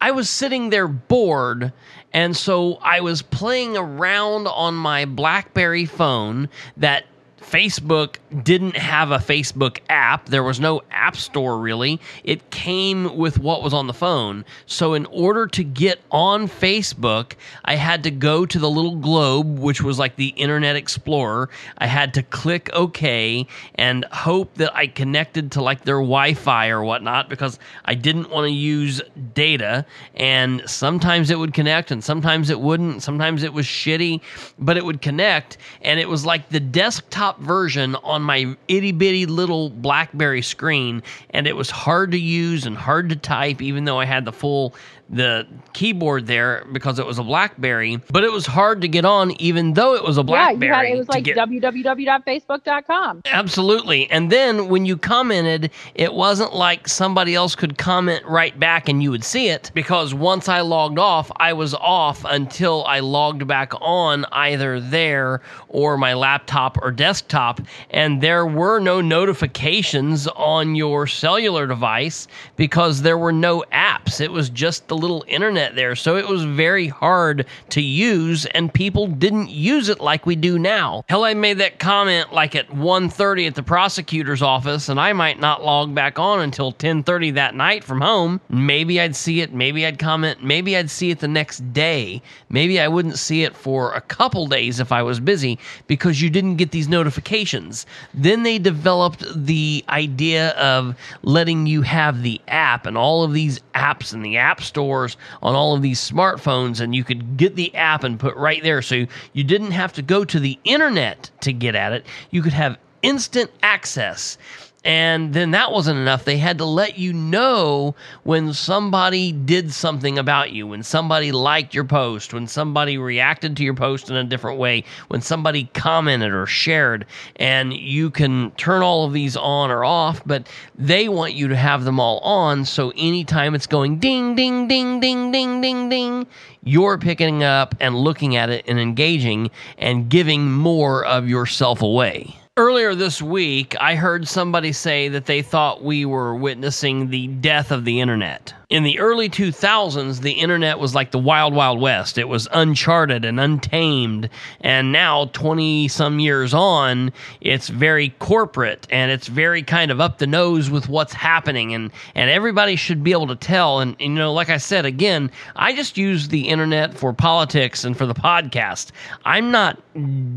I was sitting there bored, and so I was playing around on my Blackberry phone that Facebook didn't have a Facebook app. There was no app store really. It came with what was on the phone. So, in order to get on Facebook, I had to go to the little globe, which was like the Internet Explorer. I had to click OK and hope that I connected to like their Wi Fi or whatnot because I didn't want to use data. And sometimes it would connect and sometimes it wouldn't. Sometimes it was shitty, but it would connect. And it was like the desktop version on my itty bitty little Blackberry screen, and it was hard to use and hard to type, even though I had the full the keyboard there because it was a BlackBerry, but it was hard to get on even though it was a BlackBerry. yeah, had it was like get- www.facebook.com. Absolutely. And then when you commented, it wasn't like somebody else could comment right back and you would see it because once I logged off, I was off until I logged back on either there or my laptop or desktop. And there were no notifications on your cellular device because there were no apps. It was just the little internet there. So it was very hard to use and people didn't use it like we do now. Hell, I made that comment like at 1.30 at the prosecutor's office and I might not log back on until 10.30 that night from home. Maybe I'd see it. Maybe I'd comment. Maybe I'd see it the next day. Maybe I wouldn't see it for a couple days if I was busy because you didn't get these notifications. Then they developed the idea of letting you have the app and all of these apps in the app stores on all of these smartphones and you could get the app and put right there so you didn't have to go to the internet to get at it. You could have instant access. And then that wasn't enough. They had to let you know when somebody did something about you, when somebody liked your post, when somebody reacted to your post in a different way, when somebody commented or shared. And you can turn all of these on or off, but they want you to have them all on. So anytime it's going ding, ding, ding, ding, ding, ding, ding, you're picking up and looking at it and engaging and giving more of yourself away. Earlier this week, I heard somebody say that they thought we were witnessing the death of the internet. In the early 2000s, the internet was like the wild, wild west. It was uncharted and untamed. And now, 20 some years on, it's very corporate and it's very kind of up the nose with what's happening. And, and everybody should be able to tell. And, and, you know, like I said, again, I just use the internet for politics and for the podcast. I'm not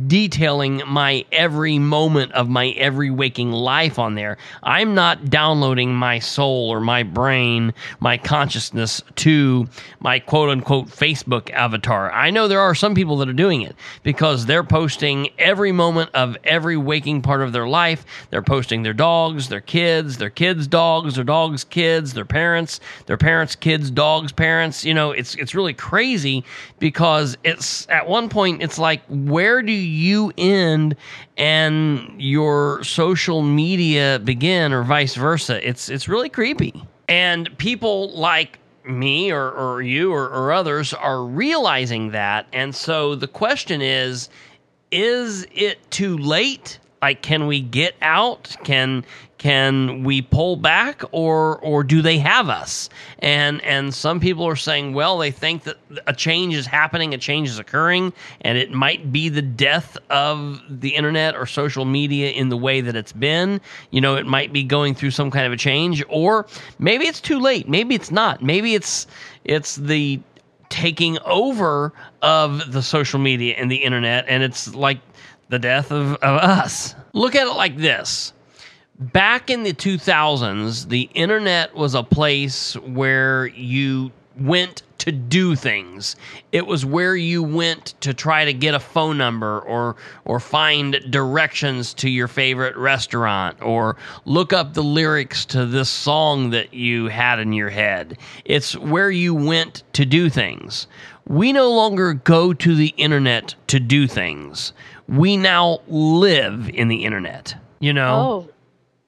detailing my every moment of my every waking life on there. I'm not downloading my soul or my brain, my consciousness to my quote unquote Facebook avatar. I know there are some people that are doing it because they're posting every moment of every waking part of their life. They're posting their dogs, their kids, their kids' dogs, their dogs' kids, their parents, their parents' kids, dogs' parents. You know, it's it's really crazy because it's at one point it's like where do you end and your social media begin or vice versa? It's it's really creepy. And people like me or, or you or, or others are realizing that. And so the question is is it too late? Like, can we get out? Can can we pull back, or or do they have us? And and some people are saying, well, they think that a change is happening, a change is occurring, and it might be the death of the internet or social media in the way that it's been. You know, it might be going through some kind of a change, or maybe it's too late. Maybe it's not. Maybe it's it's the taking over of the social media and the internet, and it's like the death of, of us. Look at it like this. Back in the 2000s, the internet was a place where you went to do things. It was where you went to try to get a phone number or or find directions to your favorite restaurant or look up the lyrics to this song that you had in your head. It's where you went to do things. We no longer go to the internet to do things. We now live in the internet. You know? Oh,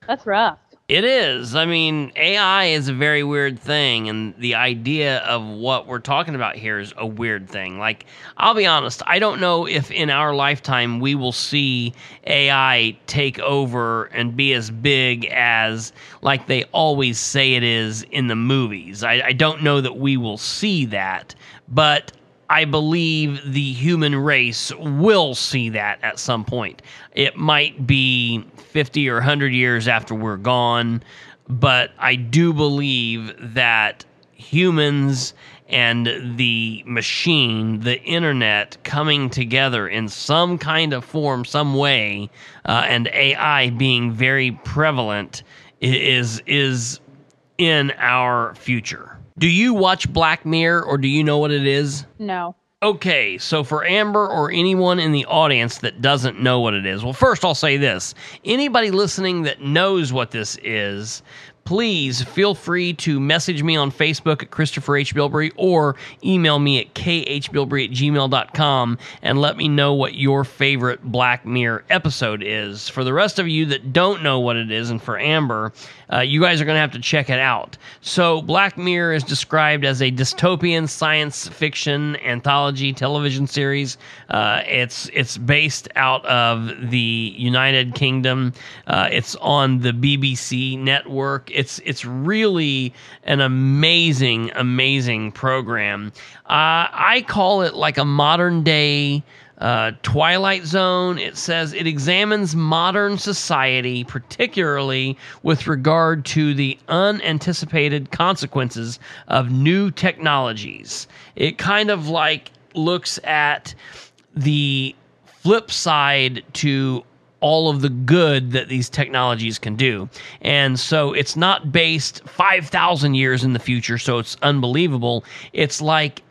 that's rough. It is. I mean, AI is a very weird thing, and the idea of what we're talking about here is a weird thing. Like, I'll be honest, I don't know if in our lifetime we will see AI take over and be as big as, like, they always say it is in the movies. I, I don't know that we will see that, but I believe the human race will see that at some point. It might be 50 or 100 years after we're gone, but I do believe that humans and the machine, the internet, coming together in some kind of form, some way, uh, and AI being very prevalent is is in our future. Do you watch Black Mirror or do you know what it is? No. Okay, so for Amber or anyone in the audience that doesn't know what it is, well, first I'll say this anybody listening that knows what this is, please feel free to message me on Facebook at Christopher H. Bilbrey or email me at khbilbrey at gmail.com and let me know what your favorite Black Mirror episode is. For the rest of you that don't know what it is, and for Amber, uh, you guys are going to have to check it out. So, Black Mirror is described as a dystopian science fiction anthology television series. Uh, it's it's based out of the United Kingdom. Uh, it's on the BBC network. It's it's really an amazing, amazing program. Uh, I call it like a modern day uh, Twilight Zone. It says it examines modern society, particularly with regard to the unanticipated consequences of new technologies. It kind of like looks at the flip side to all of the good that these technologies can do. And so it's not based 5,000 years in the future, so it's unbelievable. It's like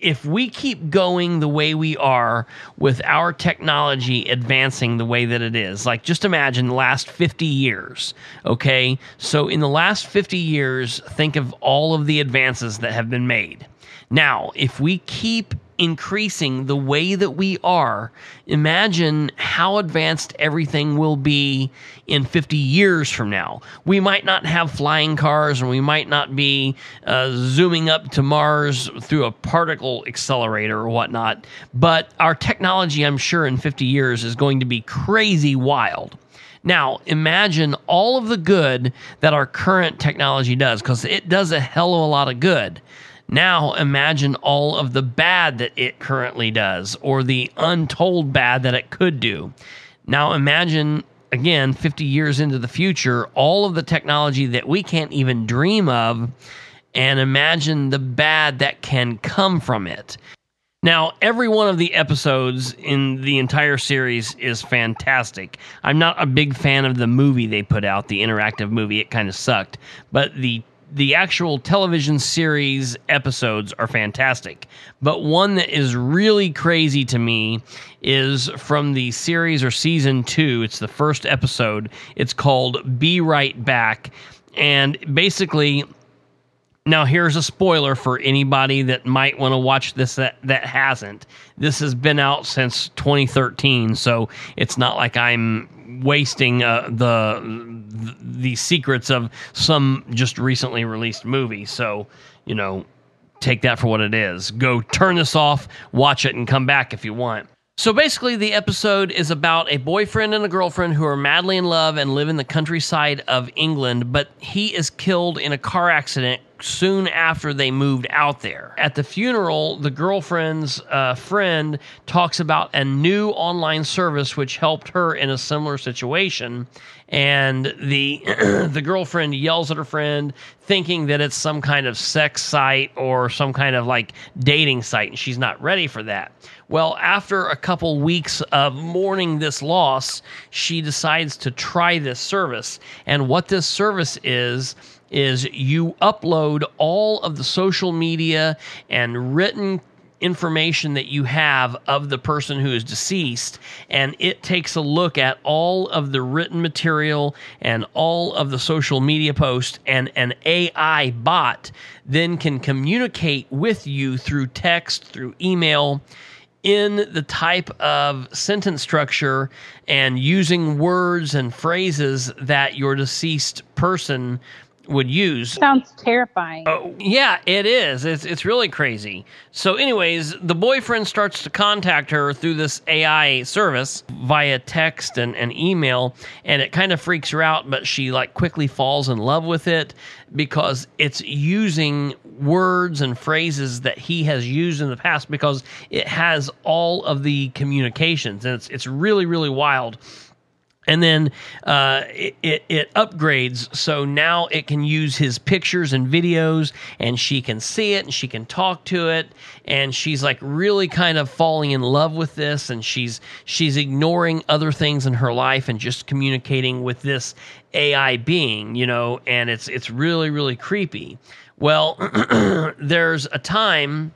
if we keep going the way we are with our technology advancing the way that it is, like just imagine the last 50 years, okay? So in the last 50 years, think of all of the advances that have been made. Now, if we keep increasing the way that we are, imagine how advanced everything will be in 50 years from now. We might not have flying cars and we might not be uh, zooming up to Mars through a particle accelerator or whatnot, but our technology, I'm sure, in 50 years is going to be crazy wild. Now, imagine all of the good that our current technology does, because it does a hell of a lot of good. Now imagine all of the bad that it currently does, or the untold bad that it could do. Now imagine, again, 50 years into the future, all of the technology that we can't even dream of, and imagine the bad that can come from it. Now, every one of the episodes in the entire series is fantastic. I'm not a big fan of the movie they put out, the interactive movie. It kind of sucked. But the the actual television series episodes are fantastic. But one that is really crazy to me is from the series or season two. It's the first episode. It's called Be Right Back. And basically, now here's a spoiler for anybody that might want to watch this that, that hasn't. This has been out since 2013, so it's not like I'm wasting uh, the the secrets of some just recently released movie. So, you know, take that for what it is. Go turn this off, watch it, and come back if you want. So basically, the episode is about a boyfriend and a girlfriend who are madly in love and live in the countryside of England, but he is killed in a car accident soon after they moved out there. At the funeral, the girlfriend's uh, friend talks about a new online service which helped her in a similar situation. And the the girlfriend yells at her friend, thinking that it's some kind of sex site or some kind of like dating site, and she's not ready for that. Well, after a couple weeks of mourning this loss, she decides to try this service. And what this service is, is you upload all of the social media and written information that you have of the person who is deceased and it takes a look at all of the written material and all of the social media posts and an AI bot then can communicate with you through text through email in the type of sentence structure and using words and phrases that your deceased person would use. Sounds terrifying. Oh, yeah, it is. It's it's really crazy. So, anyways, the boyfriend starts to contact her through this AI service via text and, and email, and it kind of freaks her out, but she like quickly falls in love with it because it's using words and phrases that he has used in the past because it has all of the communications and it's it's really really wild and then uh, it, it, it upgrades. So now it can use his pictures and videos and she can see it and she can talk to it. And she's like really kind of falling in love with this and she's she's ignoring other things in her life and just communicating with this AI being you know? And it's it's really really creepy. Well there's a time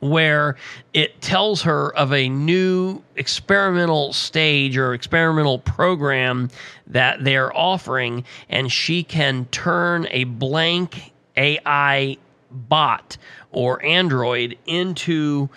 where it tells her of a new experimental stage or experimental program that they're offering, and she can turn a blank AI bot or android into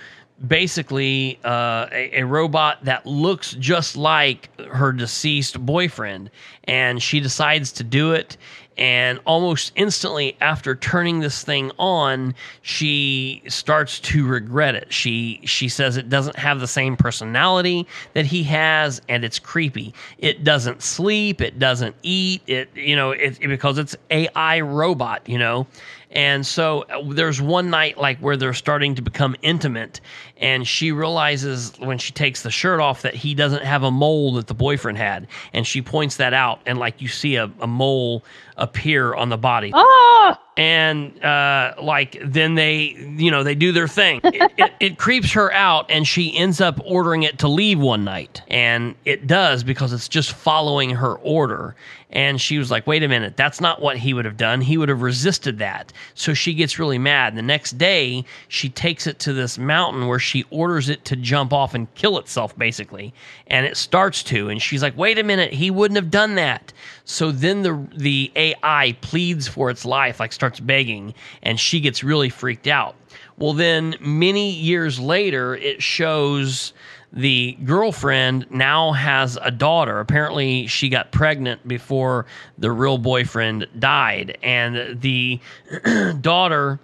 basically uh, a, a robot that looks just like her deceased boyfriend. And she decides to do it and almost instantly after turning this thing on she starts to regret it. She she says it doesn't have the same personality that he has and it's creepy. It doesn't sleep. It doesn't eat. It you know it, it- because it's ai robot you know and so uh, there's one night like where they're starting to become intimate and she realizes when she takes the shirt off that he doesn't have a mole that the boyfriend had. And she points that out and like you see a, a mole appear on the body. Oh, and uh, like then they you know they do their thing. It, it, it creeps her out and she ends up ordering it to leave one night. And it does because it's just following her order. And she was like wait a minute that's not what he would have done. He would have resisted that. So she gets really mad. The next day she takes it to this mountain where she orders it to jump off and kill itself basically and it starts to and she's like wait a minute he wouldn't have done that so then the the ai pleads for its life like starts begging and she gets really freaked out well then many years later it shows the girlfriend now has a daughter. Apparently, she got pregnant before the real boyfriend died, and the daughter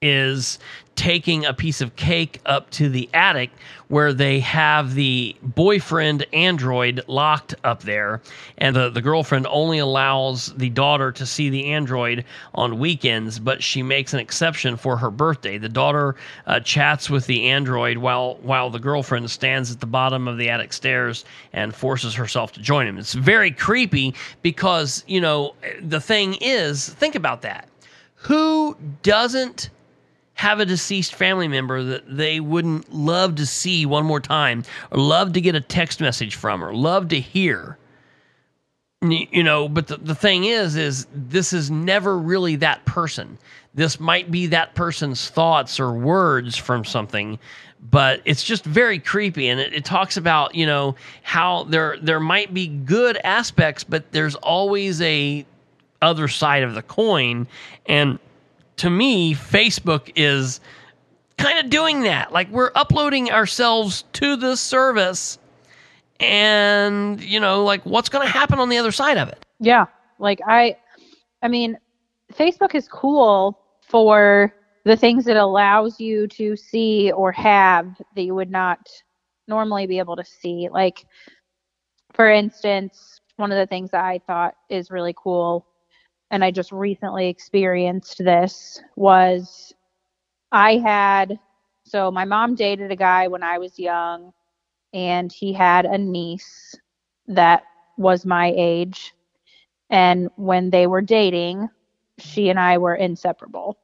is taking a piece of cake up to the attic where they have the boyfriend android locked up there and the, the girlfriend only allows the daughter to see the android on weekends but she makes an exception for her birthday. The daughter uh, chats with the android while while the girlfriend stands at the bottom of the attic stairs and forces herself to join him. It's very creepy because you know the thing is think about that. Who doesn't have a deceased family member that they wouldn't love to see one more time or love to get a text message from or love to hear. You know but the, the thing is is this is never really that person. This might be that person's thoughts or words from something but it's just very creepy and it, it talks about you know how there there might be good aspects but there's always a other side of the coin and to me, Facebook is kind of doing that. Like we're uploading ourselves to this service, and you know, like what's going to happen on the other side of it? Yeah. Like I I mean, Facebook is cool for the things it allows you to see or have that you would not normally be able to see. Like for instance, one of the things that I thought is really cool and I just recently experienced this was I had so my mom dated a guy when I was young and he had a niece that was my age and when they were dating, she and I were inseparable.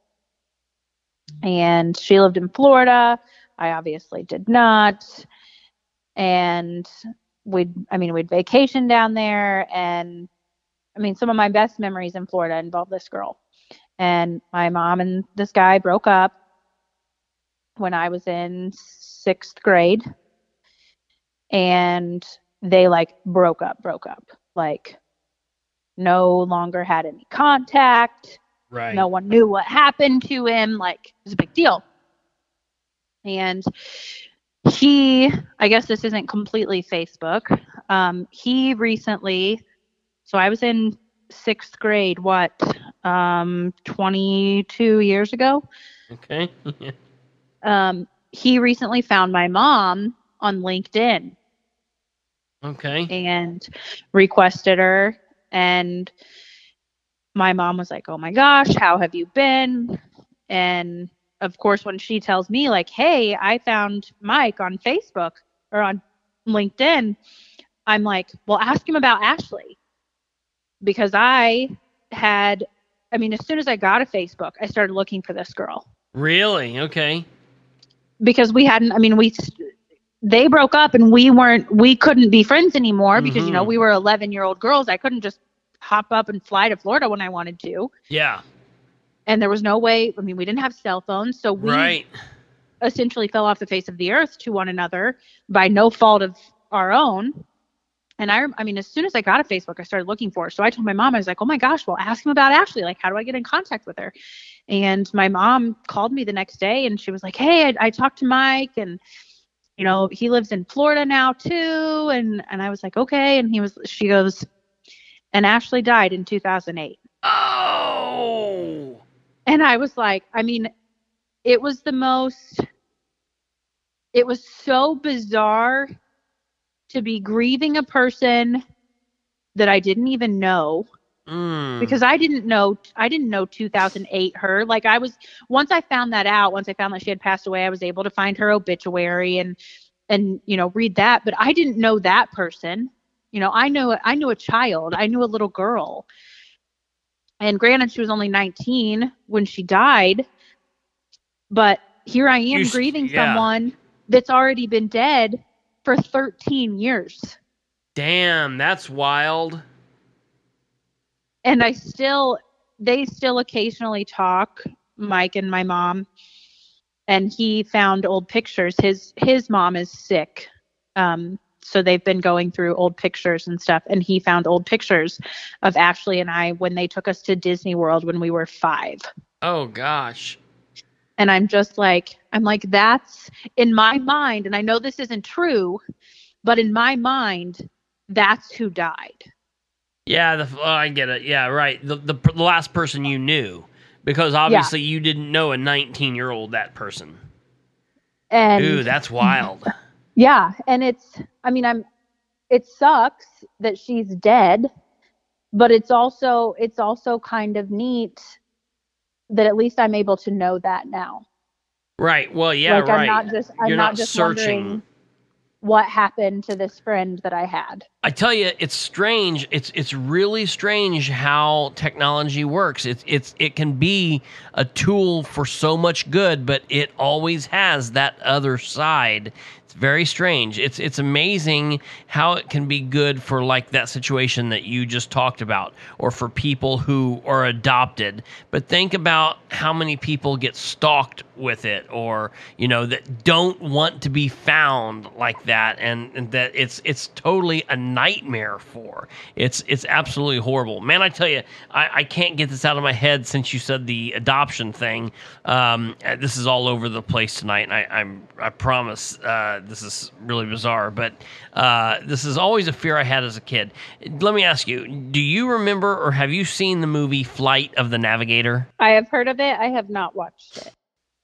And she lived in Florida. I obviously did not. And we'd, I mean, we'd vacation down there. And I mean, some of my best memories in Florida involve this girl. And my mom and this guy broke up when I was in sixth grade. And they like broke up, broke up. Like, no longer had any contact. Right. No one knew what happened to him. Like, it was a big deal. And he, I guess this isn't completely Facebook. Um, he recently, so I was in sixth grade, what, um, 22 years ago? Okay. Um, he recently found my mom on LinkedIn okay. and requested her and my mom was like oh my gosh how have you been and of course when she tells me like hey i found mike on facebook or on linkedin i'm like well ask him about ashley because i had i mean as soon as i got a facebook i started looking for this girl Really? Okay. because we hadn't i mean we they broke up and we weren't we couldn't be friends anymore because you know Mhm. we were 11 year old girls i couldn't just hop up and fly to florida when i wanted to Yeah. and there was no way i mean we didn't have cell phones so we Right. essentially fell off the face of the earth to one another by no fault of our own. And I, I mean, as soon as I got a Facebook, I started looking for her. So I told my mom, I was like, oh my gosh, well, ask him about Ashley. Like, how do I get in contact with her? And my mom called me the next day and she was like, hey, I, I talked to Mike and, you know, he lives in Florida now too. And, and I was like, okay. And he was, she goes, and Ashley died in 2008. Oh. And I was like, I mean, it was the most, it was so bizarre to be grieving a person that I didn't even know Mm. because I didn't know, I didn't know 2008 her. Like I was, once I found that out, once I found that she had passed away, I was able to find her obituary and, and, you know, read that. But I didn't know that person. You know, I knew, I knew a child, I knew a little girl. And granted, she was only 19 when she died. But here I am You grieving yeah. someone that's already been dead for 13 years. Damn, that's wild. And I still, they still occasionally talk, Mike and my mom. And he found old pictures. His his mom is sick. Um, so they've been going through old pictures and stuff. And he found old pictures of Ashley and I when they took us to Disney World when we were five. Oh gosh. And i'm just like i'm like that's in my mind and i know this isn't true but in my mind that's who died Yeah, the, oh, I get it. Yeah, right. The, the the last person you knew, because obviously you didn't know a 19 year old that person. and Ooh, that's wild. yeah and it's i mean i'm it sucks that she's dead but it's also it's also kind of neat that at least i'm able to know that now right. Well, yeah, like right. i'm not just i'm You're not, not just searching. what happened to this friend that i had I tell you, it's strange. It's it's really strange how technology works. It's it's it can be a tool for so much good, but it always has that other side. It's very strange. It's it's amazing how it can be good for like that situation that you just talked about, or for people who are adopted. But think about how many people get stalked with it, or you know that don't want to be found like that, and, and that it's it's totally a nightmare for. It's it's absolutely horrible, man. I tell you, I, I can't get this out of my head since you said the adoption thing. Um, this is all over the place tonight, and I I'm I promise uh, this is really bizarre, but uh, this is always a fear I had as a kid. Let me ask you: Do you remember or have you seen the movie Flight of the Navigator? i have heard of it i have not watched it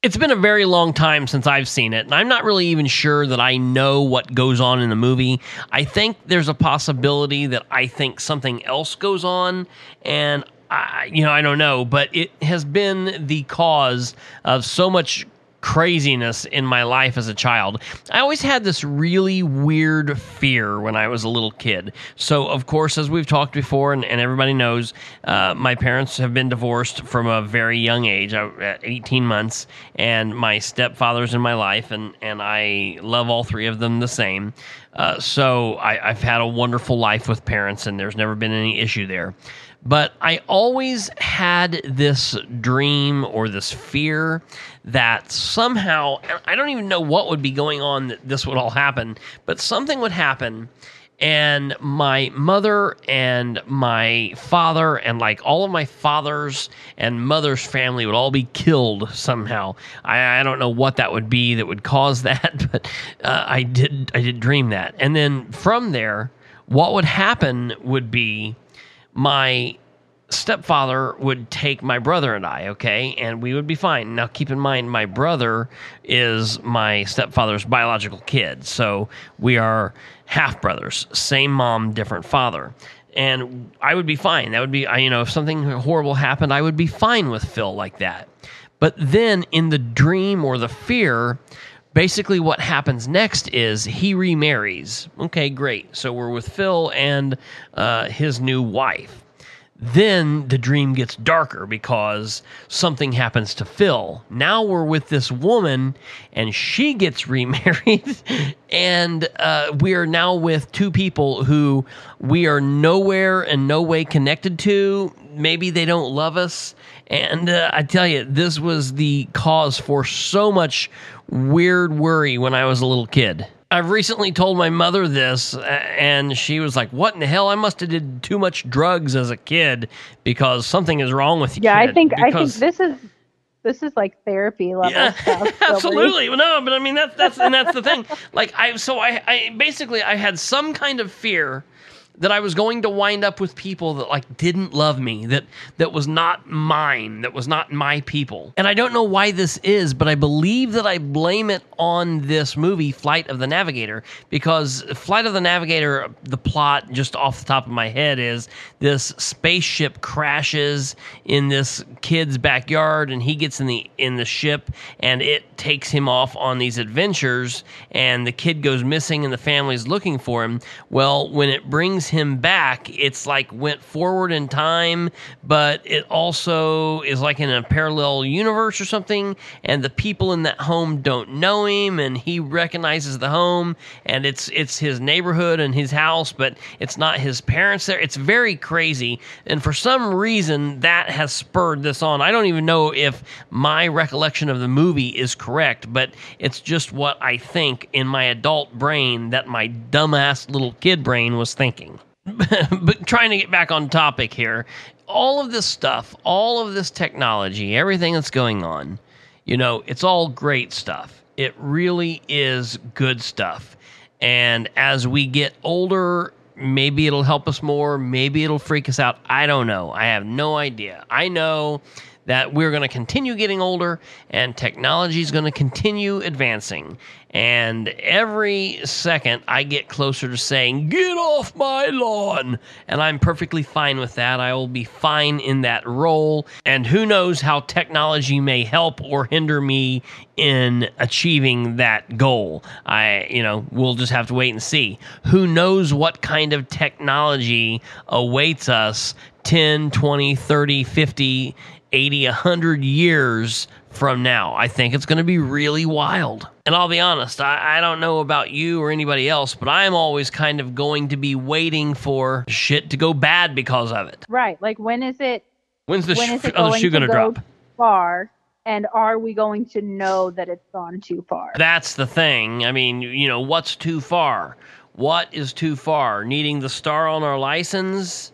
It's been a very long time since I've seen it, and I'm not really even sure that I know what goes on in the movie. I think there's a possibility that I think something else goes on, and I, you know, I don't know, but it has been the cause of so much craziness in my life as a child. I always had this really weird fear when I was a little kid. So, of course, as we've talked before, and, and everybody knows, uh, my parents have been divorced from a very young age, uh, at 18 months, and my stepfather's in my life, and, and I love all three of them the same. Uh, so, I, I've had a wonderful life with parents, and there's never been any issue there but I always had this dream or this fear that somehow, I don't even know what would be going on that this would all happen, but something would happen. And my mother and my father, and like all of my father's and mother's family would all be killed somehow. I, I don't know what that would be that would cause that, but uh, I did I did dream that. And then from there, what would happen would be my stepfather would take my brother and I, okay, and we would be fine. Now, keep in mind, my brother is my stepfather's biological kid, so we are half brothers, same mom, different father. And I would be fine. That would be, you know, if something horrible happened, I would be fine with Phil like that. But then in the dream or the fear, basically what happens next is he remarries. Okay, great. So we're with Phil and uh, his new wife. Then the dream gets darker because something happens to Phil. Now we're with this woman and she gets remarried. and uh, we are now with two people who we are nowhere and no way connected to. Maybe they don't love us. And uh, I tell you, this was the cause for so much weird worry when I was a little kid. I've recently told my mother this, uh, and she was like, "What in the hell? I must have did too much drugs as a kid because something is wrong with you." Yeah, I kid." think I think this is this is like therapy level yeah, stuff. Absolutely. Well, No, but I mean that's that's and that's the thing. Like I, so I, I basically I had some kind of fear that I was going to wind up with people that like didn't love me, that that was not mine, that was not my people. And I don't know why this is, but I believe that I blame it on this movie Flight of the Navigator because Flight of the Navigator the plot just off the top of my head is this spaceship crashes in this kid's backyard and he gets in the in the ship and it takes him off on these adventures and the kid goes missing and the family's looking for him. Well, when it brings him back, it's like went forward in time, but it also is like in a parallel universe or something and the people in that home don't know him and he recognizes the home and it's it's his neighborhood and his house, but it's not his parents there. It's very crazy. And for some reason that has spurred this on. I don't even know if my recollection of the movie is correct, but it's just what I think in my adult brain that my dumbass little kid brain was thinking. but trying to get back on topic here, all of this stuff, all of this technology, everything that's going on, you know, it's all great stuff. It really is good stuff. And as we get older, maybe it'll help us more, maybe it'll freak us out. I don't know. I have no idea. I know that we're going to continue getting older and technology is going to continue advancing. And every second I get closer to saying, Get off my lawn! And I'm perfectly fine with that. I will be fine in that role. And who knows how technology may help or hinder me in achieving that goal. I, you know, we'll just have to wait and see. Who knows what kind of technology awaits us 10, 20, 30, 50, 80, 100 years from now. I think it's going to be really wild. And I'll be honest, I, I don't know about you or anybody else, but I'm always kind of going to be waiting for shit to go bad because of it. Right. Like when is it When's the, when sh- is it other going shoe going to go drop? far? And are we going to know that it's gone too far? That's the thing. I mean, you know, what's too far? What is too far? Needing the star on our license?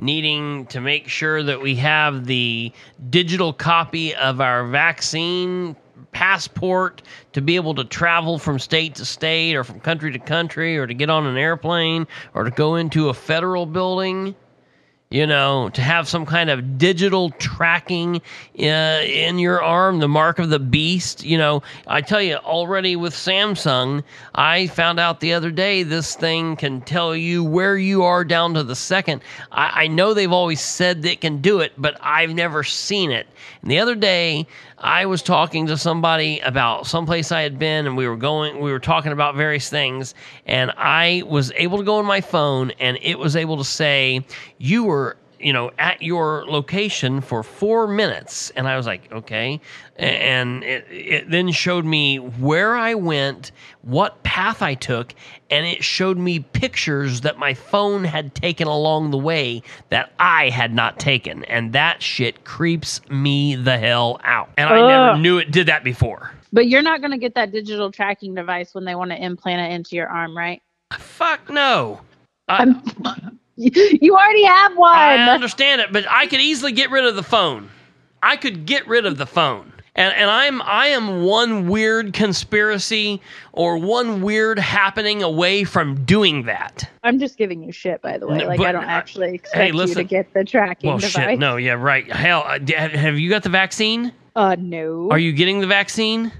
Needing to make sure that we have the digital copy of our vaccine passport to be able to travel from state to state or from country to country or to get on an airplane or to go into a federal building? You know, to have some kind of digital tracking uh, in your arm, the mark of the beast. You know, I tell you, already with Samsung, I found out the other day this thing can tell you where you are down to the second. I, I know they've always said they can do it, but I've never seen it. And the other day, I was talking to somebody about someplace I had been, and we were going, we were talking about various things, and I was able to go on my phone, and it was able to say, You were, you know, at your location for four minutes. And I was like, Okay. And it, it then showed me where I went, what path I took, and it showed me pictures that my phone had taken along the way that I had not taken. And that shit creeps me the hell out. And I never knew it did that before. But you're not going to get that digital tracking device when they want to implant it into your arm, right? Fuck no. I, You already have one. I understand it, but I could easily get rid of the phone. I could get rid of the phone. And, and I'm I am one weird conspiracy or one weird happening away from doing that. I'm just giving you shit, by the way. No, like but I don't actually expect hey, you listen. to get the tracking Well, device. shit, no, yeah, right. Hell, uh, have you got the vaccine? Uh, no. Are you getting the vaccine?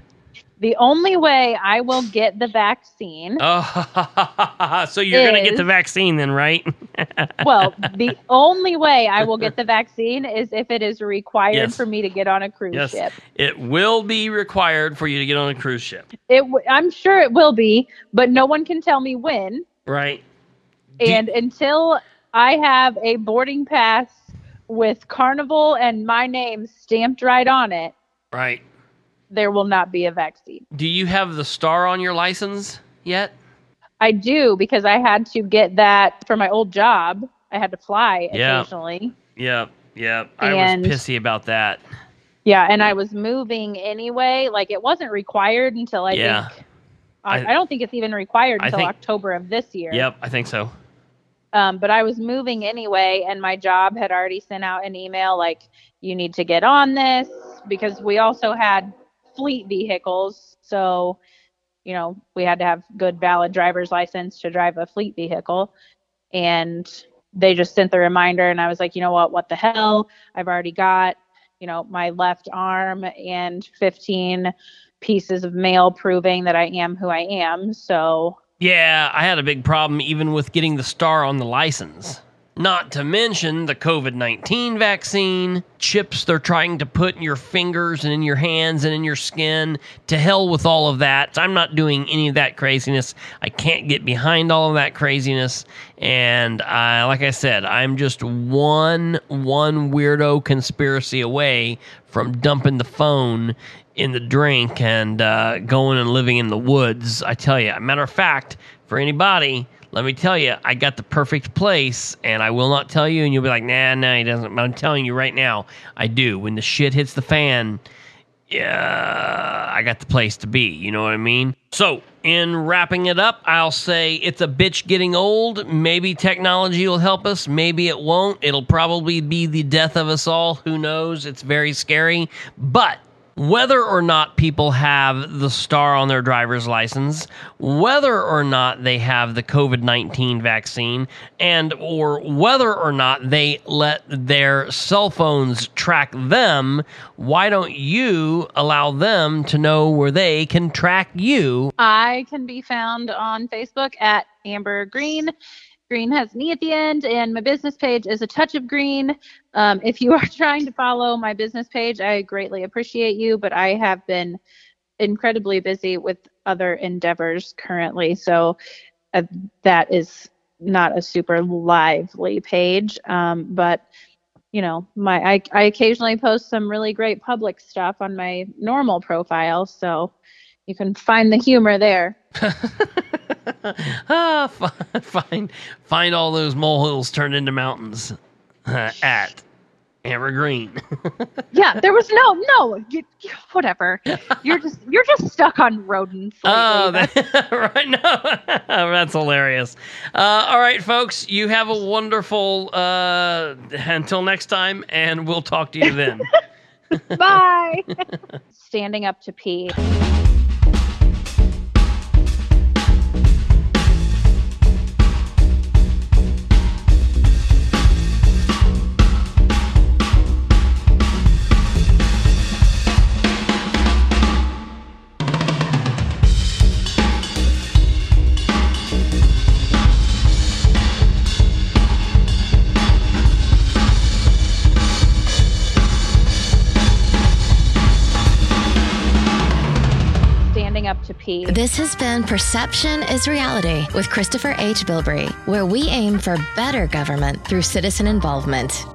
The only way I will get the vaccine, Oh, so you're gonna get the vaccine then, right? well, the only way I will get the vaccine is if it is required Yes. for me to get on a cruise yes, ship. it will be required for you to get on a cruise ship, It, w- I'm sure it will be, but no one can tell me when. right? And until I have a boarding pass with Carnival and my name stamped right on it, Right. There will not be a vaccine. Do you have the star on your license yet? I do because I had to get that for my old job. I had to fly Yeah. occasionally. Yep. Yep. I And- was pissy about that. Yeah, and I was moving anyway. Like it wasn't required until I Yeah. think I, I- I don't think it's even required until think- October of this year. Yep. I think so. Um, but I was moving anyway, and my job had already sent out an email like, you need to get on this because we also had fleet vehicles. So, you know, we had to have good, valid driver's license to drive a fleet vehicle. And they just sent the reminder, and I was like, you know what? What the hell? I've already got, you know, my left arm and 15 pieces of mail proving that I am who I am. So, Yeah, I had a big problem even with getting the star on the license. Not to mention the COVID 19 vaccine, chips they're trying to put in your fingers and in your hands and in your skin. To hell with all of that. I'm not doing any of that craziness. I can't get behind all of that craziness. And uh, like I said, I'm just one one weirdo conspiracy away from dumping the phone in the drink and uh, going and living in the woods. I tell you, matter of fact, for anybody, let me tell you, I got the perfect place, and I will not tell you, and you'll be like, nah, nah, he doesn't. But I'm telling you right now, I do. When the shit hits the fan, yeah, I got the place to be. You know what I mean? So, in wrapping it up, I'll say it's a bitch getting old. Maybe technology will help us. Maybe it won't. It'll probably be the death of us all. Who knows? It's very scary. But whether or not people have the star on their driver's license, whether or not they have the COVID-19 vaccine, and or whether or not they let their cell phones track them, why don't you allow them to know where they can track you? I can be found on Facebook at Amber Greene. Green has an E at the end, and my business page is a touch of green. Um, if you are trying to follow my business page, I greatly appreciate you, but I have been incredibly busy with other endeavors currently, so uh, that is not a super lively page. Um, but you know, my I, I occasionally post some really great public stuff on my normal profile, so you can find the humor there. ah, fi- find find all those molehills turned into mountains uh, at Amber Greene. Yeah, there was no no you, whatever. You're just you're just stuck on rodents. lately. Oh, that, right now that's hilarious. Uh, all right, folks, you have a wonderful uh, until next time, and we'll talk to you then. Bye. Standing up to pee. This has been Perception is Reality with Christopher H. Bilbrey, where we aim for better government through citizen involvement.